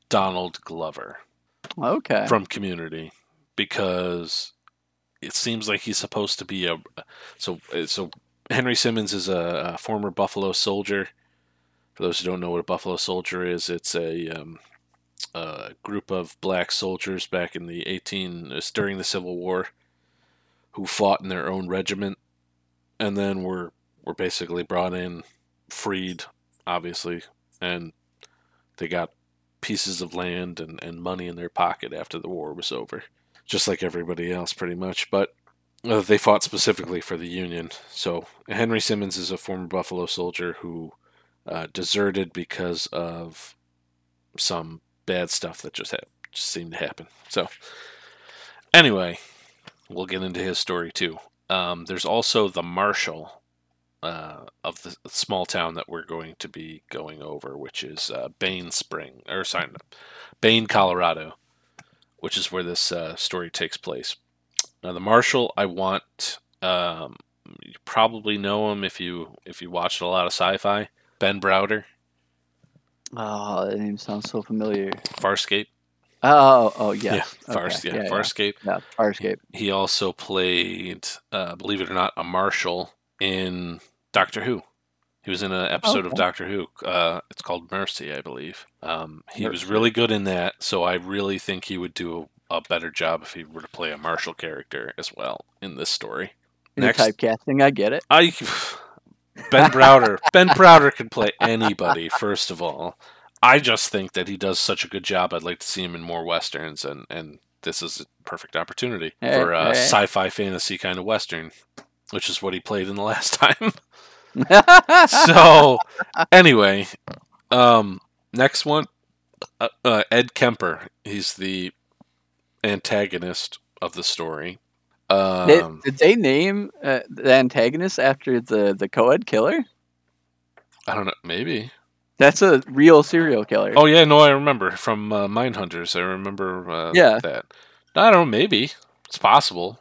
Donald Glover Okay. from Community because it seems like he's supposed to be a so so Henry Simmons is a, a former Buffalo soldier. For those who don't know what a Buffalo soldier is, it's a, um, a group of black soldiers back in the 18 during the Civil War who fought in their own regiment and then were were basically brought in, freed, obviously, and they got pieces of land and, and money in their pocket after the war was over just like everybody else, pretty much. But uh, they fought specifically for the Union. So Henry Simmons is a former Buffalo soldier who uh, deserted because of some bad stuff that just, hap- just seemed to happen. So anyway, we'll get into his story too. Um, there's also the marshal uh, of the small town that we're going to be going over, which is uh, Bain Spring, or sorry, Bain, Colorado which is where this uh, story takes place. Now, the marshal, I want. Um, you probably know him if you if you watched a lot of sci-fi. Ben Browder, Oh, the name sounds so familiar. Farscape. Oh, oh, yes. Yeah, Fars, Okay, yeah, yeah, Farscape. Yeah, Farscape. He also played, uh, believe it or not, a marshal in Doctor Who. He was in an episode of Doctor Who. Uh, it's called Mercy, I believe. Um, he was really good in that, so I really think he would do a, a better job if he were to play a marshal character as well in this story. The Next- typecasting, I get it. I Ben Browder Ben Browder can play anybody. First of all, I just think that he does such a good job. I'd like to see him in more westerns, and and this is a perfect opportunity Eh, for a eh. sci-fi fantasy kind of western, which is what he played in the last time. so anyway, um, next one, uh, uh, Ed Kemper. He's the antagonist of the story. Did, Um, did they name uh, the antagonist after the the co-ed killer? I don't know, maybe. That's a real serial killer. Oh yeah, no, I remember from uh, Mindhunters. I remember uh, Yeah. that. I don't know, maybe it's possible.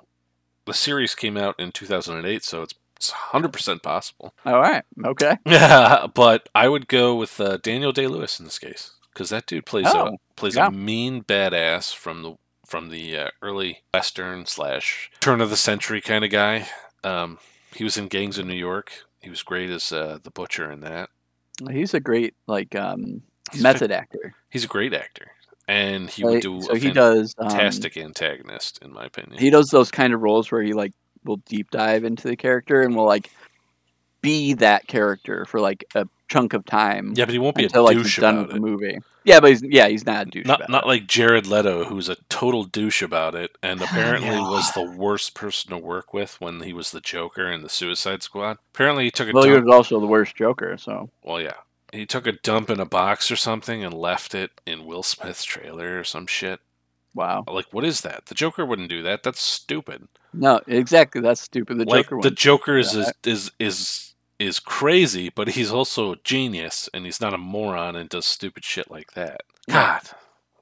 The series came out in 2008, so it's it's 100% possible. All right. Okay. Yeah, but I would go with uh, Daniel Day Lewis in this case because that dude plays a Oh, plays yeah. a mean badass from the from the uh, early western slash turn of the century kind of guy. Um, he was in Gangs of New York. He was great as uh, the butcher in that. He's a great like um, method actor. He's a great actor, and he Like, would do so a he does um, fantastic antagonist, in my opinion. he does those kind of roles where he like will deep dive into the character and will like be that character for like a chunk of time yeah, but he won't be until a like he's douche done about with the movie. Yeah, but he's yeah he's not a douche. Not about not it. like Jared Leto, who's a total douche about it, and apparently Yeah. was the worst person to work with when he was the Joker in the Suicide Squad. Apparently, he took a well, he was also the worst Joker. So Well, yeah, he took a dump in a box or something and left it in Will Smith's trailer or some shit. wow, Like, what is that? The Joker wouldn't do that. That's stupid. no, exactly. That's stupid. The like Joker the. Joker is, is that. is is is crazy, but he's also a genius, and he's not a moron and does stupid shit like that. God,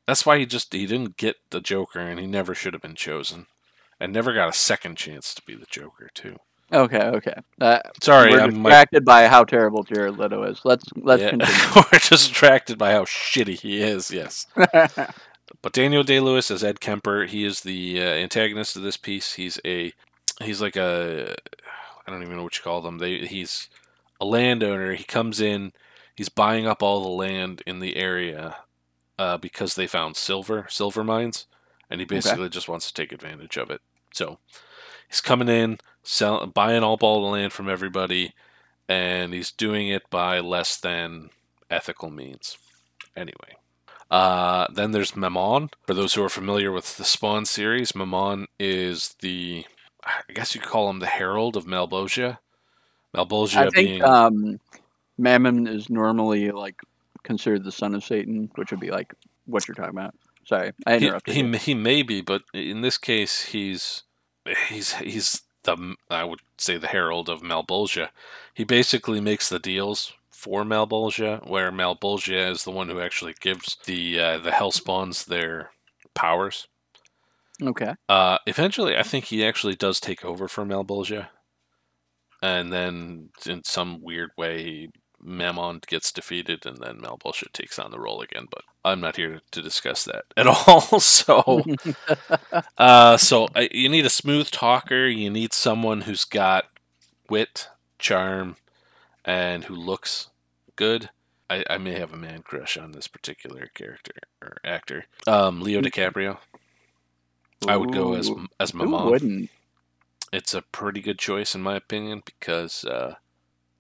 that's why he just he didn't get the Joker, and he never should have been chosen, and never got a second chance to be the Joker too. Okay, okay. Uh, Sorry, we're I'm like, distracted by how terrible Jared Leto is. Let's let's yeah, continue. we're just distracted by how shitty he is. Yes, but Daniel Day Lewis as Ed Kemper, he is the uh, antagonist of this piece. He's a he's like a I don't even know what you call them. They he's a landowner. He comes in, he's buying up all the land in the area uh, because they found silver silver mines, and he basically just wants to take advantage of it. So he's coming in, sell, buying up all the land from everybody, and he's doing it by less than ethical means. Anyway. Uh, then there's Mammon. For those who are familiar with the Spawn series, Mammon is the, I guess you could call him the herald of Malebolgia. Malebolgia I being, um, Mammon is normally like considered the son of Satan, which would be like what you're talking about. Sorry, I interrupted. he, you. he may be, but in this case, he's he's he's the I would say the herald of Malebolgia. He basically makes the deals for Malebolgia, where Malebolgia is the one who actually gives the uh, the Hellspawns their powers. Okay. Uh, eventually, I think he actually does take over for Malebolgia, and then in some weird way, Mammon gets defeated, and then Malebolgia takes on the role again. But I'm not here to discuss that at all. so, uh, so uh, you need a smooth talker. You need someone who's got wit, charm, and who looks good. I, I may have a man crush on this particular character or actor. Um, Leo DiCaprio. I would go as as Who mom. wouldn't? It's a pretty good choice in my opinion because uh,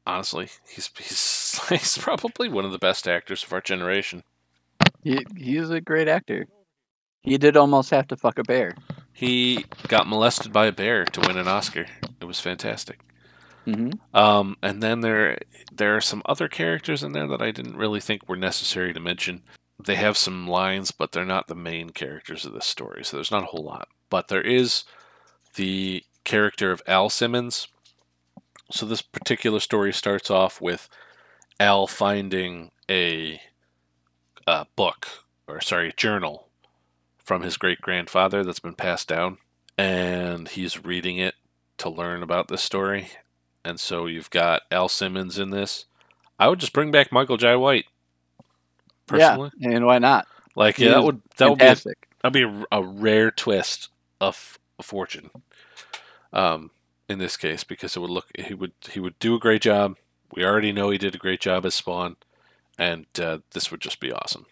honestly, he's he's he's probably one of the best actors of our generation. He he's a great actor. He did almost have to fuck a bear. He got molested by a bear to win an Oscar. It was fantastic. hmm Um, and then there there are some other characters in there that I didn't really think were necessary to mention. They have some lines, but they're not the main characters of this story, so there's not a whole lot. But there is the character of Al Simmons. So this particular story starts off with Al finding a, uh book, or sorry, a journal from his great grandfather that's been passed down, and he's reading it to learn about this story. And so you've got Al Simmons in this. I would just bring back Michael Jai White. Personally, Yeah, and why not? like yeah, that would that would be a, that'd be a, a rare twist of a fortune. Um, in this case, because it would look he would he would do a great job. We already know he did a great job as Spawn, and uh, this would just be awesome.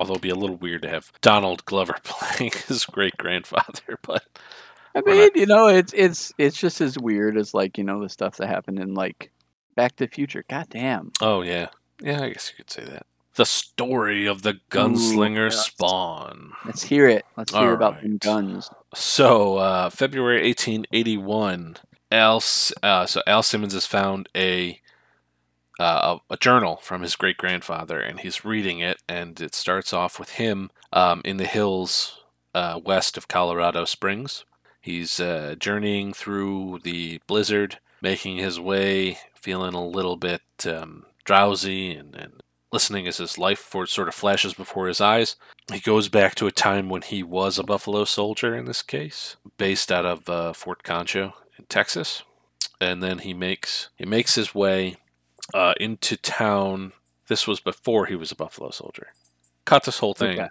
Although it'd be a little weird to have Donald Glover playing his great grandfather, but I mean, not- you know, it's it's it's just as weird as like you know the stuff that happened in like Back to the Future. God damn. oh yeah, yeah, I guess you could say that. The story of the gunslinger yes. spawn. Let's hear it. Let's hear All about them right. guns. So, uh, February 1881, Al, uh, so Al Simmons has found a uh, a, a journal from his great grandfather, and he's reading it, and it starts off with him um, in the hills uh, west of Colorado Springs. He's uh, journeying through the blizzard, making his way, feeling a little bit um, drowsy, and, and listening as his life for sort of flashes before his eyes. He goes back to a time when he was a Buffalo Soldier in this case, based out of uh, Fort Concho in Texas, and then he makes he makes his way uh, into town. This was before he was a Buffalo Soldier. Cut this whole thing. Okay.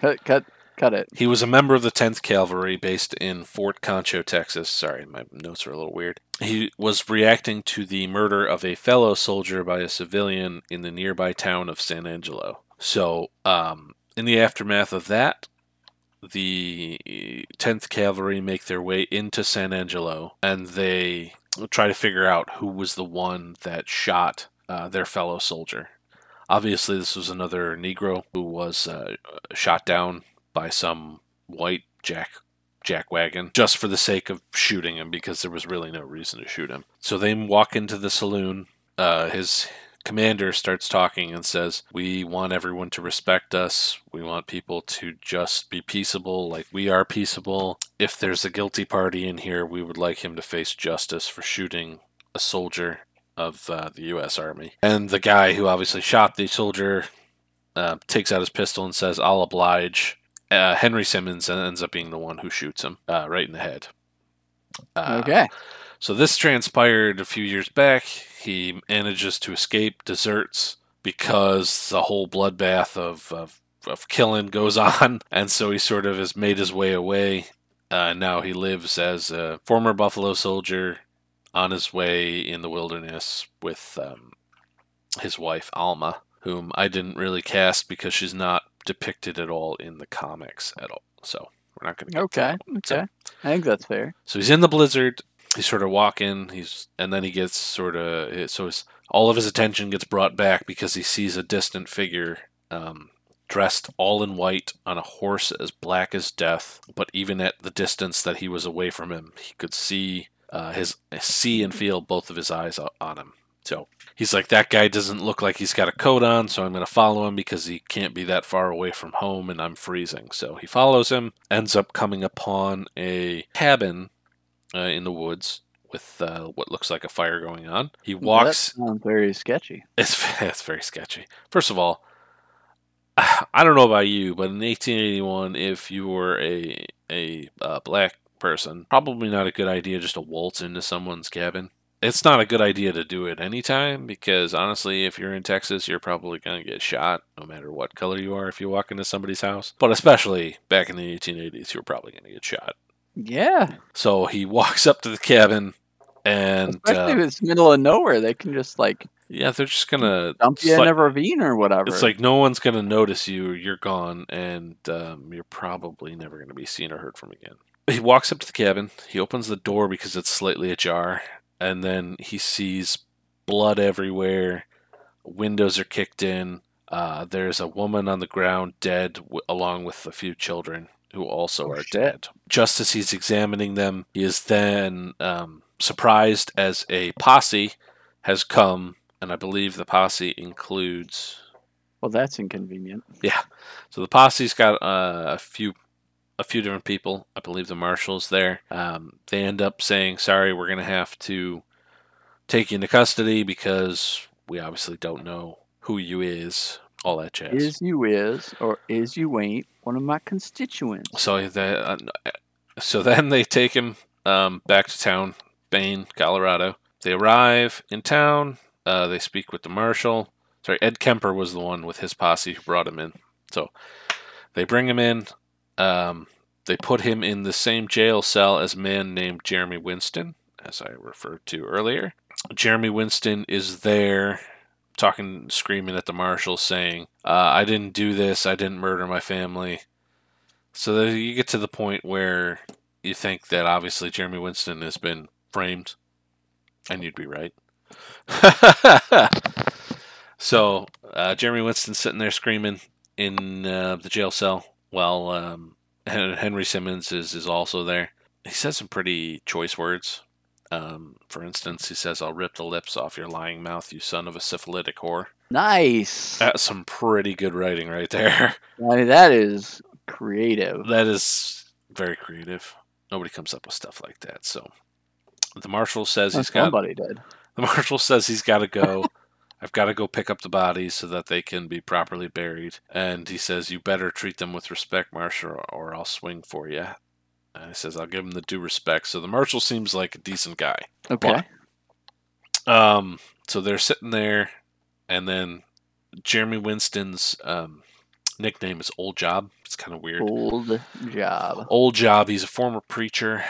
Cut, cut, cut it. He was a member of the 10th Cavalry based in Fort Concho, Texas. Sorry, my notes are a little weird. He was reacting to the murder of a fellow soldier by a civilian in the nearby town of San Angelo. So, um, in the aftermath of that, the 10th Cavalry make their way into San Angelo and they try to figure out who was the one that shot uh, their fellow soldier. Obviously, this was another Negro who was uh, shot down by some white jack jack wagon just for the sake of shooting him because there was really no reason to shoot him. So they walk into the saloon. Uh, his commander starts talking and says, "We want everyone to respect us. We want people to just be peaceable, like we are peaceable. If there's a guilty party in here, we would like him to face justice for shooting a soldier of uh, the U.S. Army." And the guy who obviously shot the soldier uh, takes out his pistol and says, "I'll oblige." Uh, Henry Simmons ends up being the one who shoots him uh, right in the head. Uh, okay. so this transpired a few years back. He manages to escape, deserts because the whole bloodbath of, of, of killing goes on, and so he sort of has made his way away. Uh, now he lives as a former Buffalo soldier on his way in the wilderness with um, his wife Alma, whom I didn't really cast because she's not depicted at all in the comics at all. So we're not going to. Okay. Okay. I think that's fair. So he's in the blizzard. He's sort of walking. He's and then he gets sort of so his all of his attention gets brought back because he sees a distant figure, um, dressed all in white on a horse as black as death. But even at the distance that he was away from him, he could see uh, his see and feel both of his eyes on him. So he's like, that guy doesn't look like he's got a coat on, so I'm going to follow him because he can't be that far away from home and I'm freezing. So he follows him, ends up coming upon a cabin uh, in the woods with uh, what looks like a fire going on. He walks. That sounds very sketchy. It's, it's very sketchy. First of all, I don't know about you, but in 1881, if you were a a uh, black person, probably not a good idea just to waltz into someone's cabin. It's not a good idea to do it anytime because honestly, if you're in Texas, you're probably going to get shot no matter what color you are if you walk into somebody's house. But especially back in the 1880s, you're probably going to get shot. Yeah. So he walks up to the cabin and Especially uh, if it's middle of nowhere, they can just like yeah, they're just going to dump you in a ravine or whatever. It's like no one's going to notice you. You're gone, and um, you're probably never going to be seen or heard from again. He walks up to the cabin. He opens the door because it's slightly ajar, and then he sees blood everywhere. Windows are kicked in. Uh, there's a woman on the ground dead, w- along with a few children who also Oh, are dead. Just as he's examining them, he is then um, surprised as a posse has come, and I believe the posse includes well, that's inconvenient. Yeah. So the posse's got uh, a few a few different people. I believe the marshal's there. Um, they end up saying, "Sorry, we're going to have to take you into custody because we obviously don't know who you is." All that jazz. Is you is or is you ain't one of my constituents. so they, uh, so then they take him um, back to town, Bain, Colorado. They arrive in town. Uh, they speak with the marshal. Sorry, Ed Kemper was the one with his posse who brought him in. So they bring him in. Um, they put him in the same jail cell as a man named Jeremy Winston, as I referred to earlier. Jeremy Winston is there talking, screaming at the marshal, saying, uh, I didn't do this. I didn't murder my family. So you get to the point where you think that obviously Jeremy Winston has been framed, and you'd be right. so uh, Jeremy Winston's sitting there screaming in uh, the jail cell while um, Henry Simmons is, is also there. He says some pretty choice words. Um, for instance, he says, I'll rip the lips off your lying mouth, you son of a syphilitic whore. Nice. That's some pretty good writing right there. I mean, that is creative. That is very creative. Nobody comes up with stuff like that. So the marshal says he's got Somebody did. the marshal says he's got to go. I've got to go pick up the bodies so that they can be properly buried. And he says, "You better treat them with respect, marshal, or I'll swing for you." And he says, "I'll give him the due respect." So the marshal seems like a decent guy. Okay. Um, so they're sitting there, and then Jeremy Winston's um, nickname is Old Job. It's kind of weird. Old job. Old Job. He's a former preacher.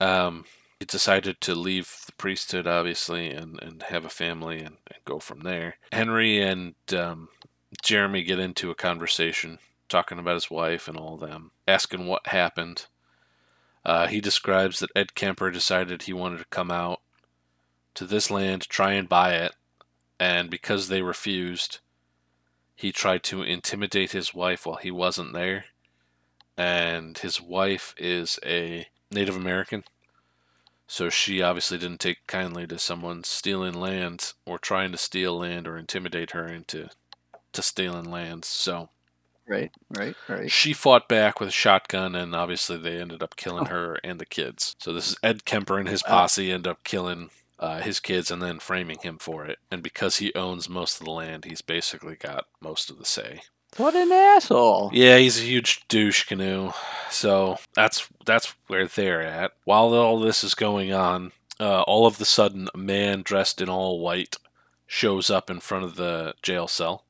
Um, decided to leave the priesthood, obviously, and, and have a family and, and go from there. Henry and um, Jeremy get into a conversation, talking about his wife and all them, asking what happened. Uh, he describes that Ed Kemper decided he wanted to come out to this land, try and buy it, and because they refused, he tried to intimidate his wife while he wasn't there. And his wife is a Native American. So she obviously didn't take kindly to someone stealing land or trying to steal land or intimidate her into to stealing land. So Right, right, right. she fought back with a shotgun, and obviously they ended up killing her and the kids. So this is Ed Kemper and his posse end up killing uh, his kids and then framing him for it. And because he owns most of the land, he's basically got most of the say. What an asshole. Yeah, he's a huge douche canoe. So that's that's where they're at. While all this is going on, uh, all of the sudden, a man dressed in all white shows up in front of the jail cell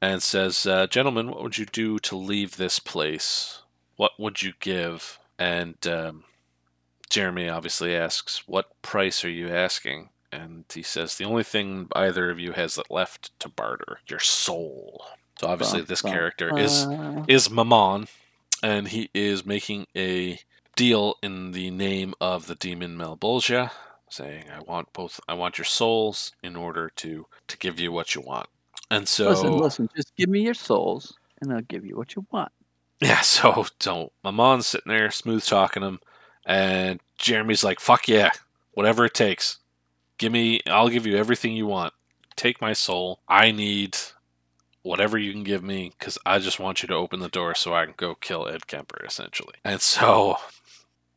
and says, uh, "Gentlemen, what would you do to leave this place? What would you give?" And um, Jeremy obviously asks, "What price are you asking?" And he says, "The only thing either of you has left to barter, your soul." So obviously, this character is uh, is Mammon, and he is making a deal in the name of the demon Malebolgia, saying, "I want both. I want your souls in order to to give you what you want." And so, listen, listen. Just give me your souls, and I'll give you what you want. yeah, so so Mammon's sitting there, smooth talking him, and Jeremy's like, "Fuck yeah, whatever it takes. Give me. I'll give you everything you want. Take my soul. I need." Whatever you can give me, because I just want you to open the door so I can go kill Ed Kemper, essentially. And so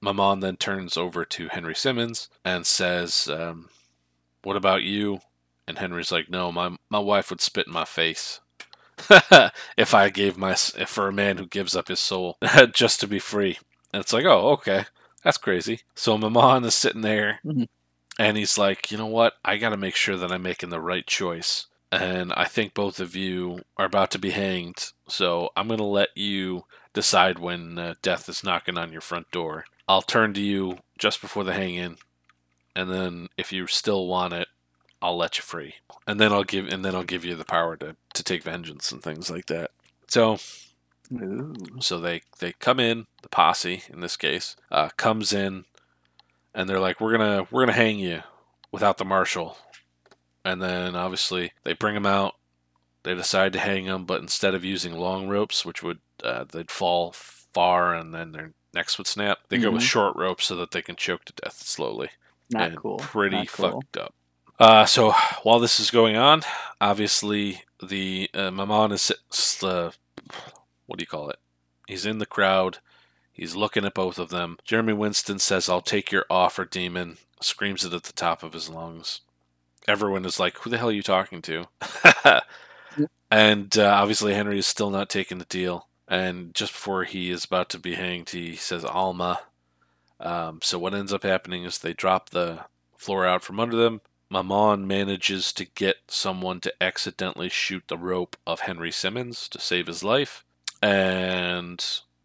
Mammon then turns over to Henry Simmons and says, um, What about you? And Henry's like, No, my, my wife would spit in my face. if I gave my if for a man who gives up his soul just to be free, and it's like, oh, okay, that's crazy. So Mammon is sitting there, Mhm. and he's like, you know what? I got to make sure that I'm making the right choice, and I think both of you are about to be hanged. So I'm gonna let you decide when uh, death is knocking on your front door. I'll turn to you just before the hanging, and then if you still want it, I'll let you free, and then I'll give and then I'll give you the power to to take vengeance and things like that. So Ooh. so they they come in the posse in this case uh, comes in, and they're like, we're gonna we're gonna hang you without the marshal, and then obviously they bring him out. They decide to hang him, but instead of using long ropes, which would uh, they'd fall far and then their necks would snap, they go with Mhm. short ropes so that they can choke to death slowly Not and cool. Pretty Not cool. fucked up. Uh, so while this is going on, obviously the uh, Mammon is uh, what do you call it? He's in the crowd. He's looking at both of them. Jeremy Winston says, "I'll take your offer, demon." Screams it at the top of his lungs. Everyone is like, "Who the hell are you talking to?" and uh, obviously Henry is still not taking the deal. And just before he is about to be hanged, he says, "Alma." Um, so what ends up happening is they drop the floor out from under them. Mammon manages to get someone to accidentally shoot the rope of Henry Simmons to save his life, and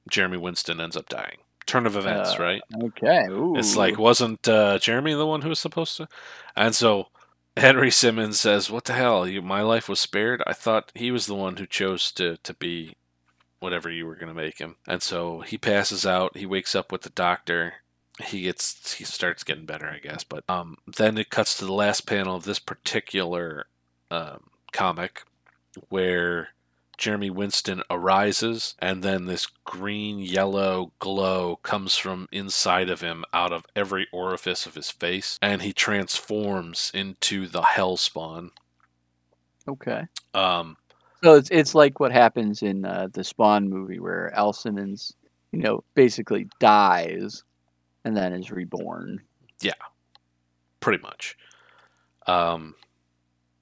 Jeremy Winston ends up dying. Turn of events, Uh, right? Okay. Ooh. It's like, wasn't uh, Jeremy the one who was supposed to? And so Henry Simmons says, "What the hell? You, my life was spared. I thought he was the one who chose to to be whatever you were going to make him." And so he passes out. He wakes up with the doctor. He gets he starts getting better, I guess. But um, then it cuts to the last panel of this particular um, comic where Jeremy Winston arises, and then this green yellow glow comes from inside of him out of every orifice of his face, and he transforms into the Hellspawn. Okay. Um, So it's it's like what happens in uh, the Spawn movie where Al Simmons, you know, basically dies and then is reborn. Yeah, pretty much. Um,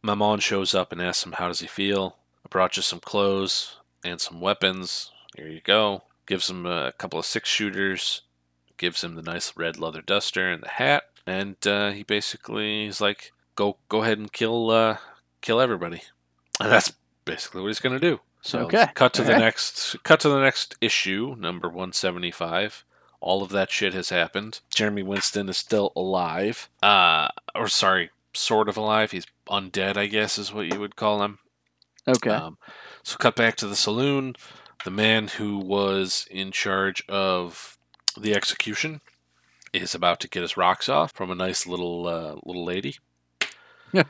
Mammon shows up and asks him, How does he feel? I brought you some clothes and some weapons. Here you go. Gives him a couple of six shooters, gives him the nice red leather duster and the hat, and uh, he basically is like, Go go ahead and kill uh, kill everybody. And that's basically what he's gonna do. So Okay. cut to the next cut to the next issue, number one seventy five. All of that shit has happened. Jeremy Winston is still alive. Uh, or sorry, sort of alive. He's undead, I guess, is what you would call him. Okay. Um, so cut back to the saloon. The man who was in charge of the execution is about to get his rocks off from a nice little uh, little lady. Yeah.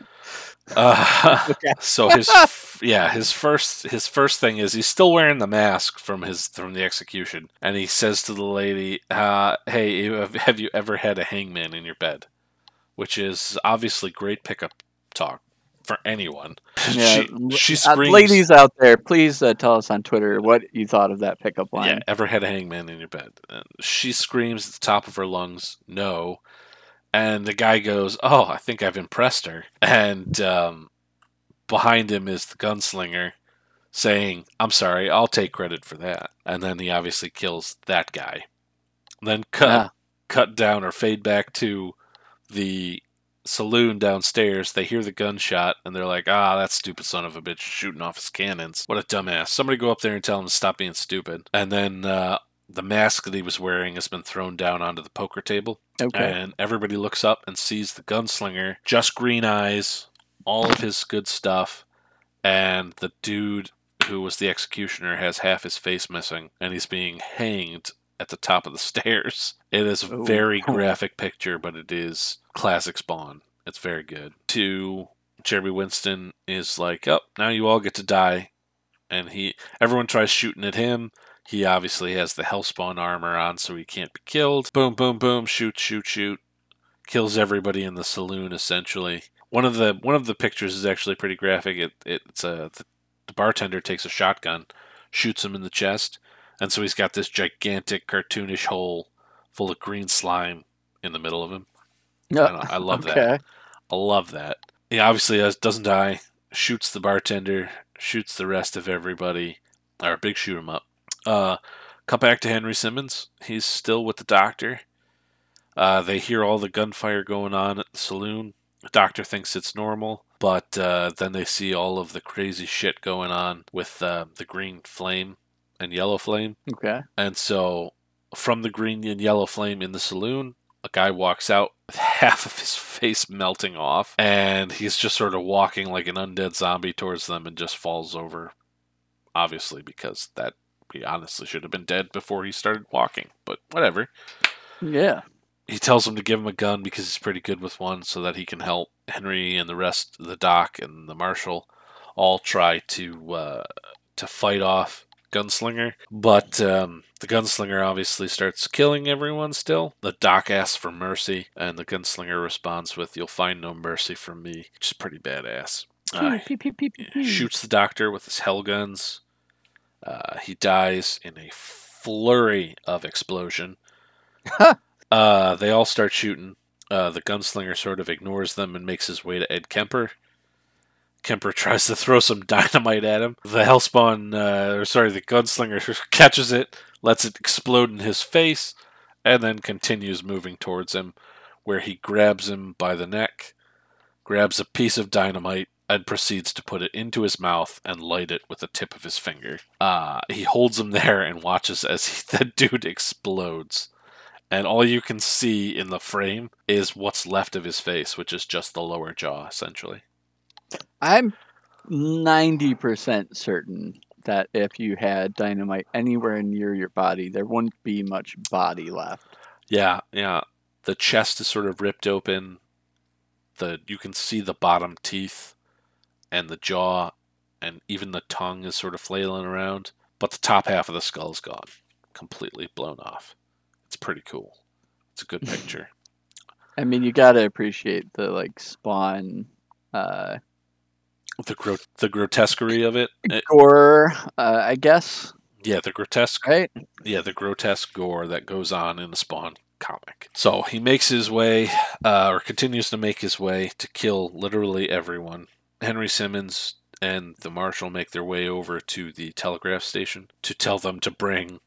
Uh, Okay. so his f- yeah his first his first thing is he's still wearing the mask from his from the execution, and he says to the lady, uh, "Hey, have, have you ever had a hangman in your bed?" Which is obviously great pickup talk for anyone. Yeah, she, she Uh, screams, ladies out there, please uh, tell us on Twitter what you thought of that pickup line. Yeah, ever had a hangman in your bed? And she screams at the top of her lungs, "No!" And the guy goes, "Oh, I think I've impressed her." And um, behind him is the gunslinger saying, "I'm sorry, I'll take credit for that." And then he obviously kills that guy. Then cut Ah. cut down or fade back to the saloon downstairs. They hear the gunshot and they're like, "Ah, that stupid son of a bitch shooting off his cannons. What a dumbass! Somebody go up there and tell him to stop being stupid." And then uh, the mask that he was wearing has been thrown down onto the poker table, Okay. and everybody looks up and sees the gunslinger, just green eyes, all of his good stuff, and the dude who was the executioner has half his face missing, and he's being hanged at the top of the stairs. It is a Ooh. very graphic picture, but it is classic Spawn. It's very good. To Jeremy Winston is like, "Oh, now you all get to die," and he everyone tries shooting at him. He obviously has the Hellspawn armor on, so he can't be killed. Boom, boom, boom! Shoot, shoot, shoot! Kills everybody in the saloon essentially. One of the one of the pictures is actually pretty graphic. It it's a the, the bartender takes a shotgun, shoots him in the chest, and so he's got this gigantic cartoonish hole full of green slime in the middle of him. Yeah. I, I love that. I love that. He obviously has, doesn't die, shoots the bartender, shoots the rest of everybody, or big shoot 'em up. Uh, cut back to Henry Simmons. He's still with the doctor. Uh, they hear all the gunfire going on at the saloon. The doctor thinks it's normal, but uh, then they see all of the crazy shit going on with uh, the green flame and yellow flame. Okay. And so, from the green and yellow flame in the saloon, a guy walks out with half of his face melting off, and he's just sort of walking like an undead zombie towards them and just falls over. Obviously, because that he honestly should have been dead before he started walking, but whatever. Yeah. He tells him to give him a gun because he's pretty good with one so that he can help Henry and the rest, the doc and the marshal, all try to uh, to fight off Gunslinger. But um, the Gunslinger obviously starts killing everyone still. The doc asks for mercy, and the Gunslinger responds with, You'll find no mercy from me, which is pretty badass. Uh, Pew, pew, pew, pew, pew. shoots the doctor with his hell guns. Uh, he dies in a flurry of explosion. uh, they all start shooting. Uh, the gunslinger sort of ignores them and makes his way to Ed Kemper. Kemper tries to throw some dynamite at him. The Hellspawn, uh, or sorry, the gunslinger catches it, lets it explode in his face, and then continues moving towards him, where he grabs him by the neck, grabs a piece of dynamite, and proceeds to put it into his mouth and light it with the tip of his finger. Uh, he holds him there and watches as he, the dude explodes. And all you can see in the frame is what's left of his face, which is just the lower jaw, essentially. I'm 90% certain that if you had dynamite anywhere near your body, there wouldn't be much body left. Yeah, yeah. The chest is sort of ripped open. The you can see the bottom teeth, and the jaw, and even the tongue is sort of flailing around. But the top half of the skull's gone, completely blown off. It's pretty cool. It's a good picture. I mean, you gotta appreciate the like spawn uh, the gro- the grotesquerie of it. it gore, uh, I guess. yeah, the grotesque Right? yeah, the grotesque gore that goes on in the Spawn comic. So he makes his way, uh, or continues to make his way, to kill literally everyone. Henry Simmons and the marshal make their way over to the telegraph station to tell them to bring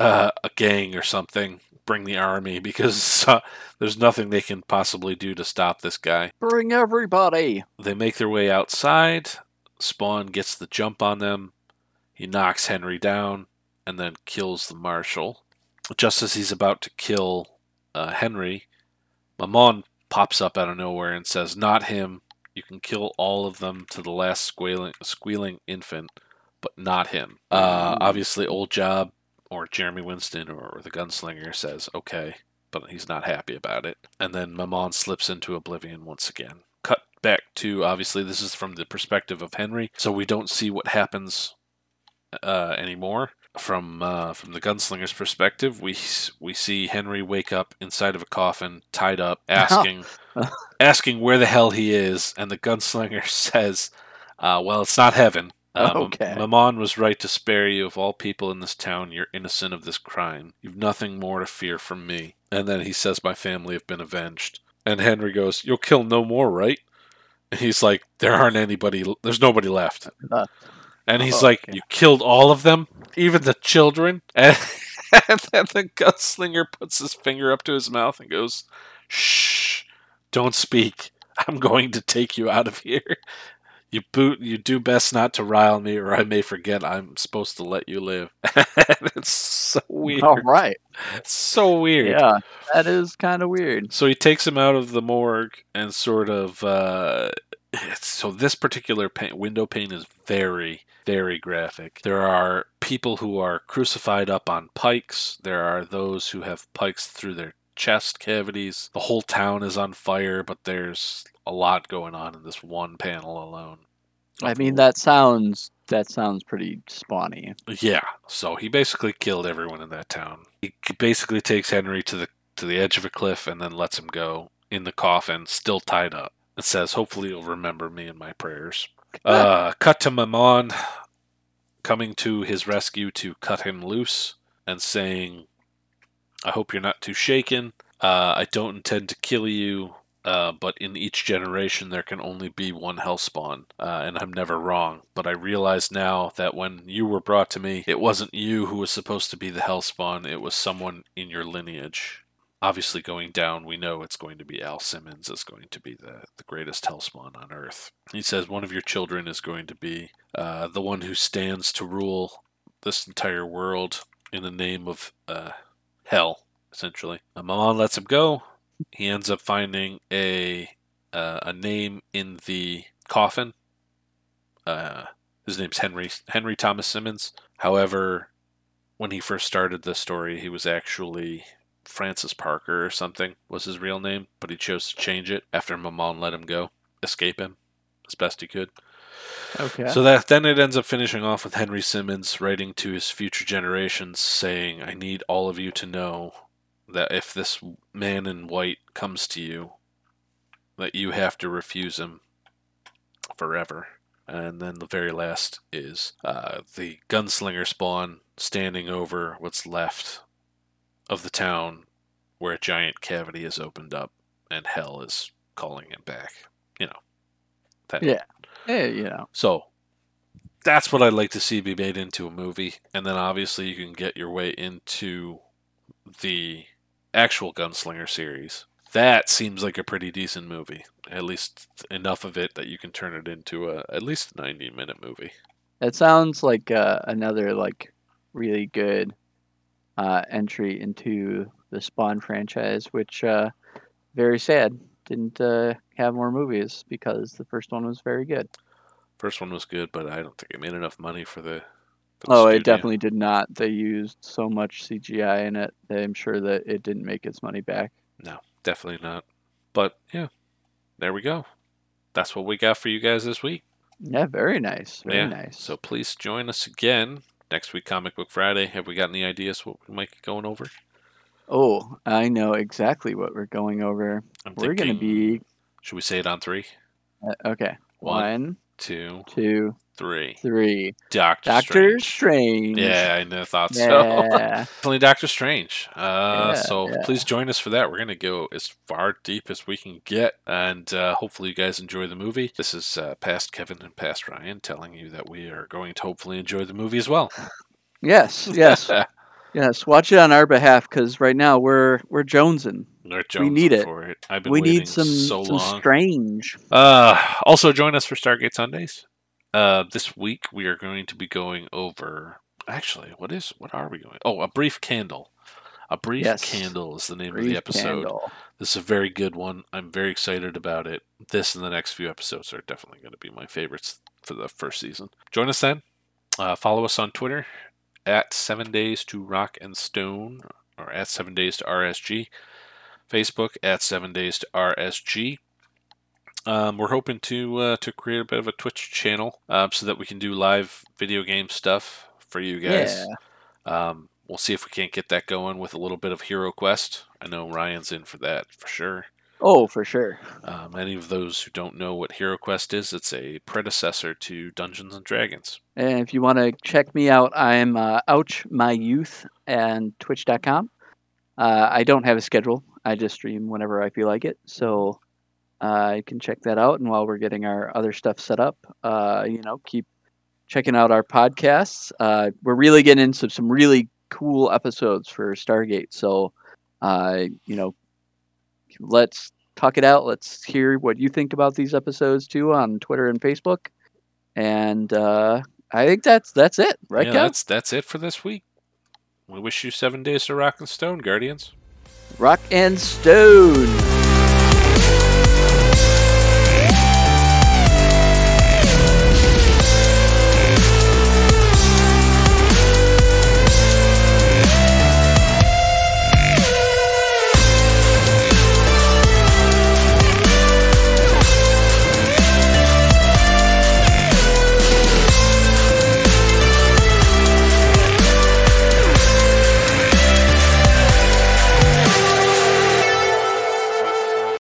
uh, a gang or something, bring the army, because uh, there's nothing they can possibly do to stop this guy. Bring everybody. They make their way outside. Spawn gets the jump on them. He knocks Henry down and then kills the marshal. Just as he's about to kill uh, Henry, Mammon pops up out of nowhere and says, Not him. You can kill all of them to the last squealing, squealing infant, but not him. Uh, obviously, Old Job or Jeremy Winston or the gunslinger says, Okay, but he's not happy about it. And then Mammon slips into oblivion once again. Cut back to obviously this is from the perspective of Henry, so we don't see what happens uh, anymore. From uh, from the gunslinger's perspective, we we see Henry wake up inside of a coffin, tied up, asking asking where the hell he is, and the gunslinger says, uh, "Well, it's not heaven." Mam- Okay. Mammon was right to spare you. Of all people in this town, you're innocent of this crime. You've nothing more to fear from me. And then he says, My family have been avenged. And Henry goes, You'll kill no more, right? And he's like, There aren't anybody, there's nobody left. Uh, And he's oh, like, okay. You killed all of them? Even the children? And, and then the gunslinger puts his finger up to his mouth and goes, Shh, don't speak. I'm going to take you out of here. You boot. You do best not to rile me, or I may forget I'm supposed to let you live. it's so weird. All right. It's so weird. Yeah, that is kind of weird. So he takes him out of the morgue and sort of. Uh, so this particular pane, window pane is very, very graphic. There are people who are crucified up on pikes. There are those who have pikes through their chest cavities. The whole town is on fire, but there's a lot going on in this one panel alone. I mean, that sounds that sounds pretty spawny. Yeah, so he basically killed everyone in that town. He basically takes Henry to the to the edge of a cliff and then lets him go in the coffin, still tied up. It says, "Hopefully, you'll remember me in my prayers." Uh, cut to Mammon coming to his rescue to cut him loose and saying, "I hope you're not too shaken. Uh, I don't intend to kill you." Uh, but in each generation, there can only be one hellspawn, uh, and I'm never wrong. But I realize now that when you were brought to me, it wasn't you who was supposed to be the hellspawn, it was someone in your lineage. Obviously, going down, we know it's going to be Al Simmons is going to be the, the greatest hellspawn on Earth. He says one of your children is going to be uh, the one who stands to rule this entire world in the name of uh, hell, essentially. Uh, Mammon lets him go. He ends up finding a uh, a name in the coffin. Uh, his name's Henry Henry Thomas Simmons. However, when he first started the story, he was actually Francis Parker or something was his real name, but he chose to change it after Mammon let him go, escape him as best he could. Okay. So that then it ends up finishing off with Henry Simmons writing to his future generations saying, "I need all of you to know that if this man in white comes to you, that you have to refuse him forever." And then the very last is uh, the gunslinger spawn standing over what's left of the town where a giant cavity is opened up and hell is calling him back. You know. That Yeah. yeah, you know. so that's what I'd like to see be made into a movie, and then obviously you can get your way into the actual Gunslinger series. That seems like a pretty decent movie. At least enough of it that you can turn it into a at least ninety minute movie. That sounds like uh, another like really good uh, entry into the Spawn franchise, which uh, very sad didn't uh, have more movies because the first one was very good. First one was good, but I don't think it made enough money for the. Oh, it definitely did not. They used so much CGI in it. that I'm sure that it didn't make its money back. No, definitely not. But yeah, there we go. That's what we got for you guys this week. Yeah, very nice. Very yeah. nice. So please join us again next week, Comic Book Friday. Have we got any ideas what we might be going over? oh, I know exactly what we're going over. I'm We're gonna be Should we say it on three? uh, okay. One, One, two, two, three. three. Doctor, Doctor Strange. Strange. Yeah, I know, thought so. Yeah. Definitely Doctor Strange. Uh, Yeah, so yeah. please join us for that. We're gonna go as far deep as we can get, and uh, hopefully you guys enjoy the movie. This is uh, past Kevin and past Ryan telling you that we are going to hopefully enjoy the movie as well. yes. Yes. yes. Watch it on our behalf because right now we're we're jonesing. We need it. for it. I've been We need some so some strange. Uh, also join us for Stargate Sundays. Uh, this week we are going to be going over. Actually, what is what are we going? Oh, a brief candle. A brief Yes. candle is the name of the episode. candle. This is a very good one. I'm very excited about it. This and the next few episodes are definitely going to be my favorites for the first season. Join us then. Uh, follow us on Twitter at Seven Days to Rock and Stone or at Seven Days to RSG. Facebook at Seven Days to RSG. Um, we're hoping to uh, to create a bit of a Twitch channel uh, so that we can do live video game stuff for you guys. Yeah. Um, we'll see if we can't get that going with a little bit of Hero Quest. I know Ryan's in for that for sure. Oh, for sure. Um, any of those who don't know what Hero Quest is, it's a predecessor to Dungeons and Dragons. And if you want to check me out, I'm uh, Ouch My Youth and Twitch.com. Uh, I don't have a schedule. I just stream whenever I feel like it. So uh, you can check that out. And while we're getting our other stuff set up, uh, you know, keep checking out our podcasts. Uh, we're really getting into some really cool episodes for Stargate. So, uh, you know, let's talk it out. Let's hear what you think about these episodes too on Twitter and Facebook. And uh, I think that's that's it, right, yeah, Kev? that's that's it for this week. We wish you seven days to rock and stone, Guardians. Rock and Stone.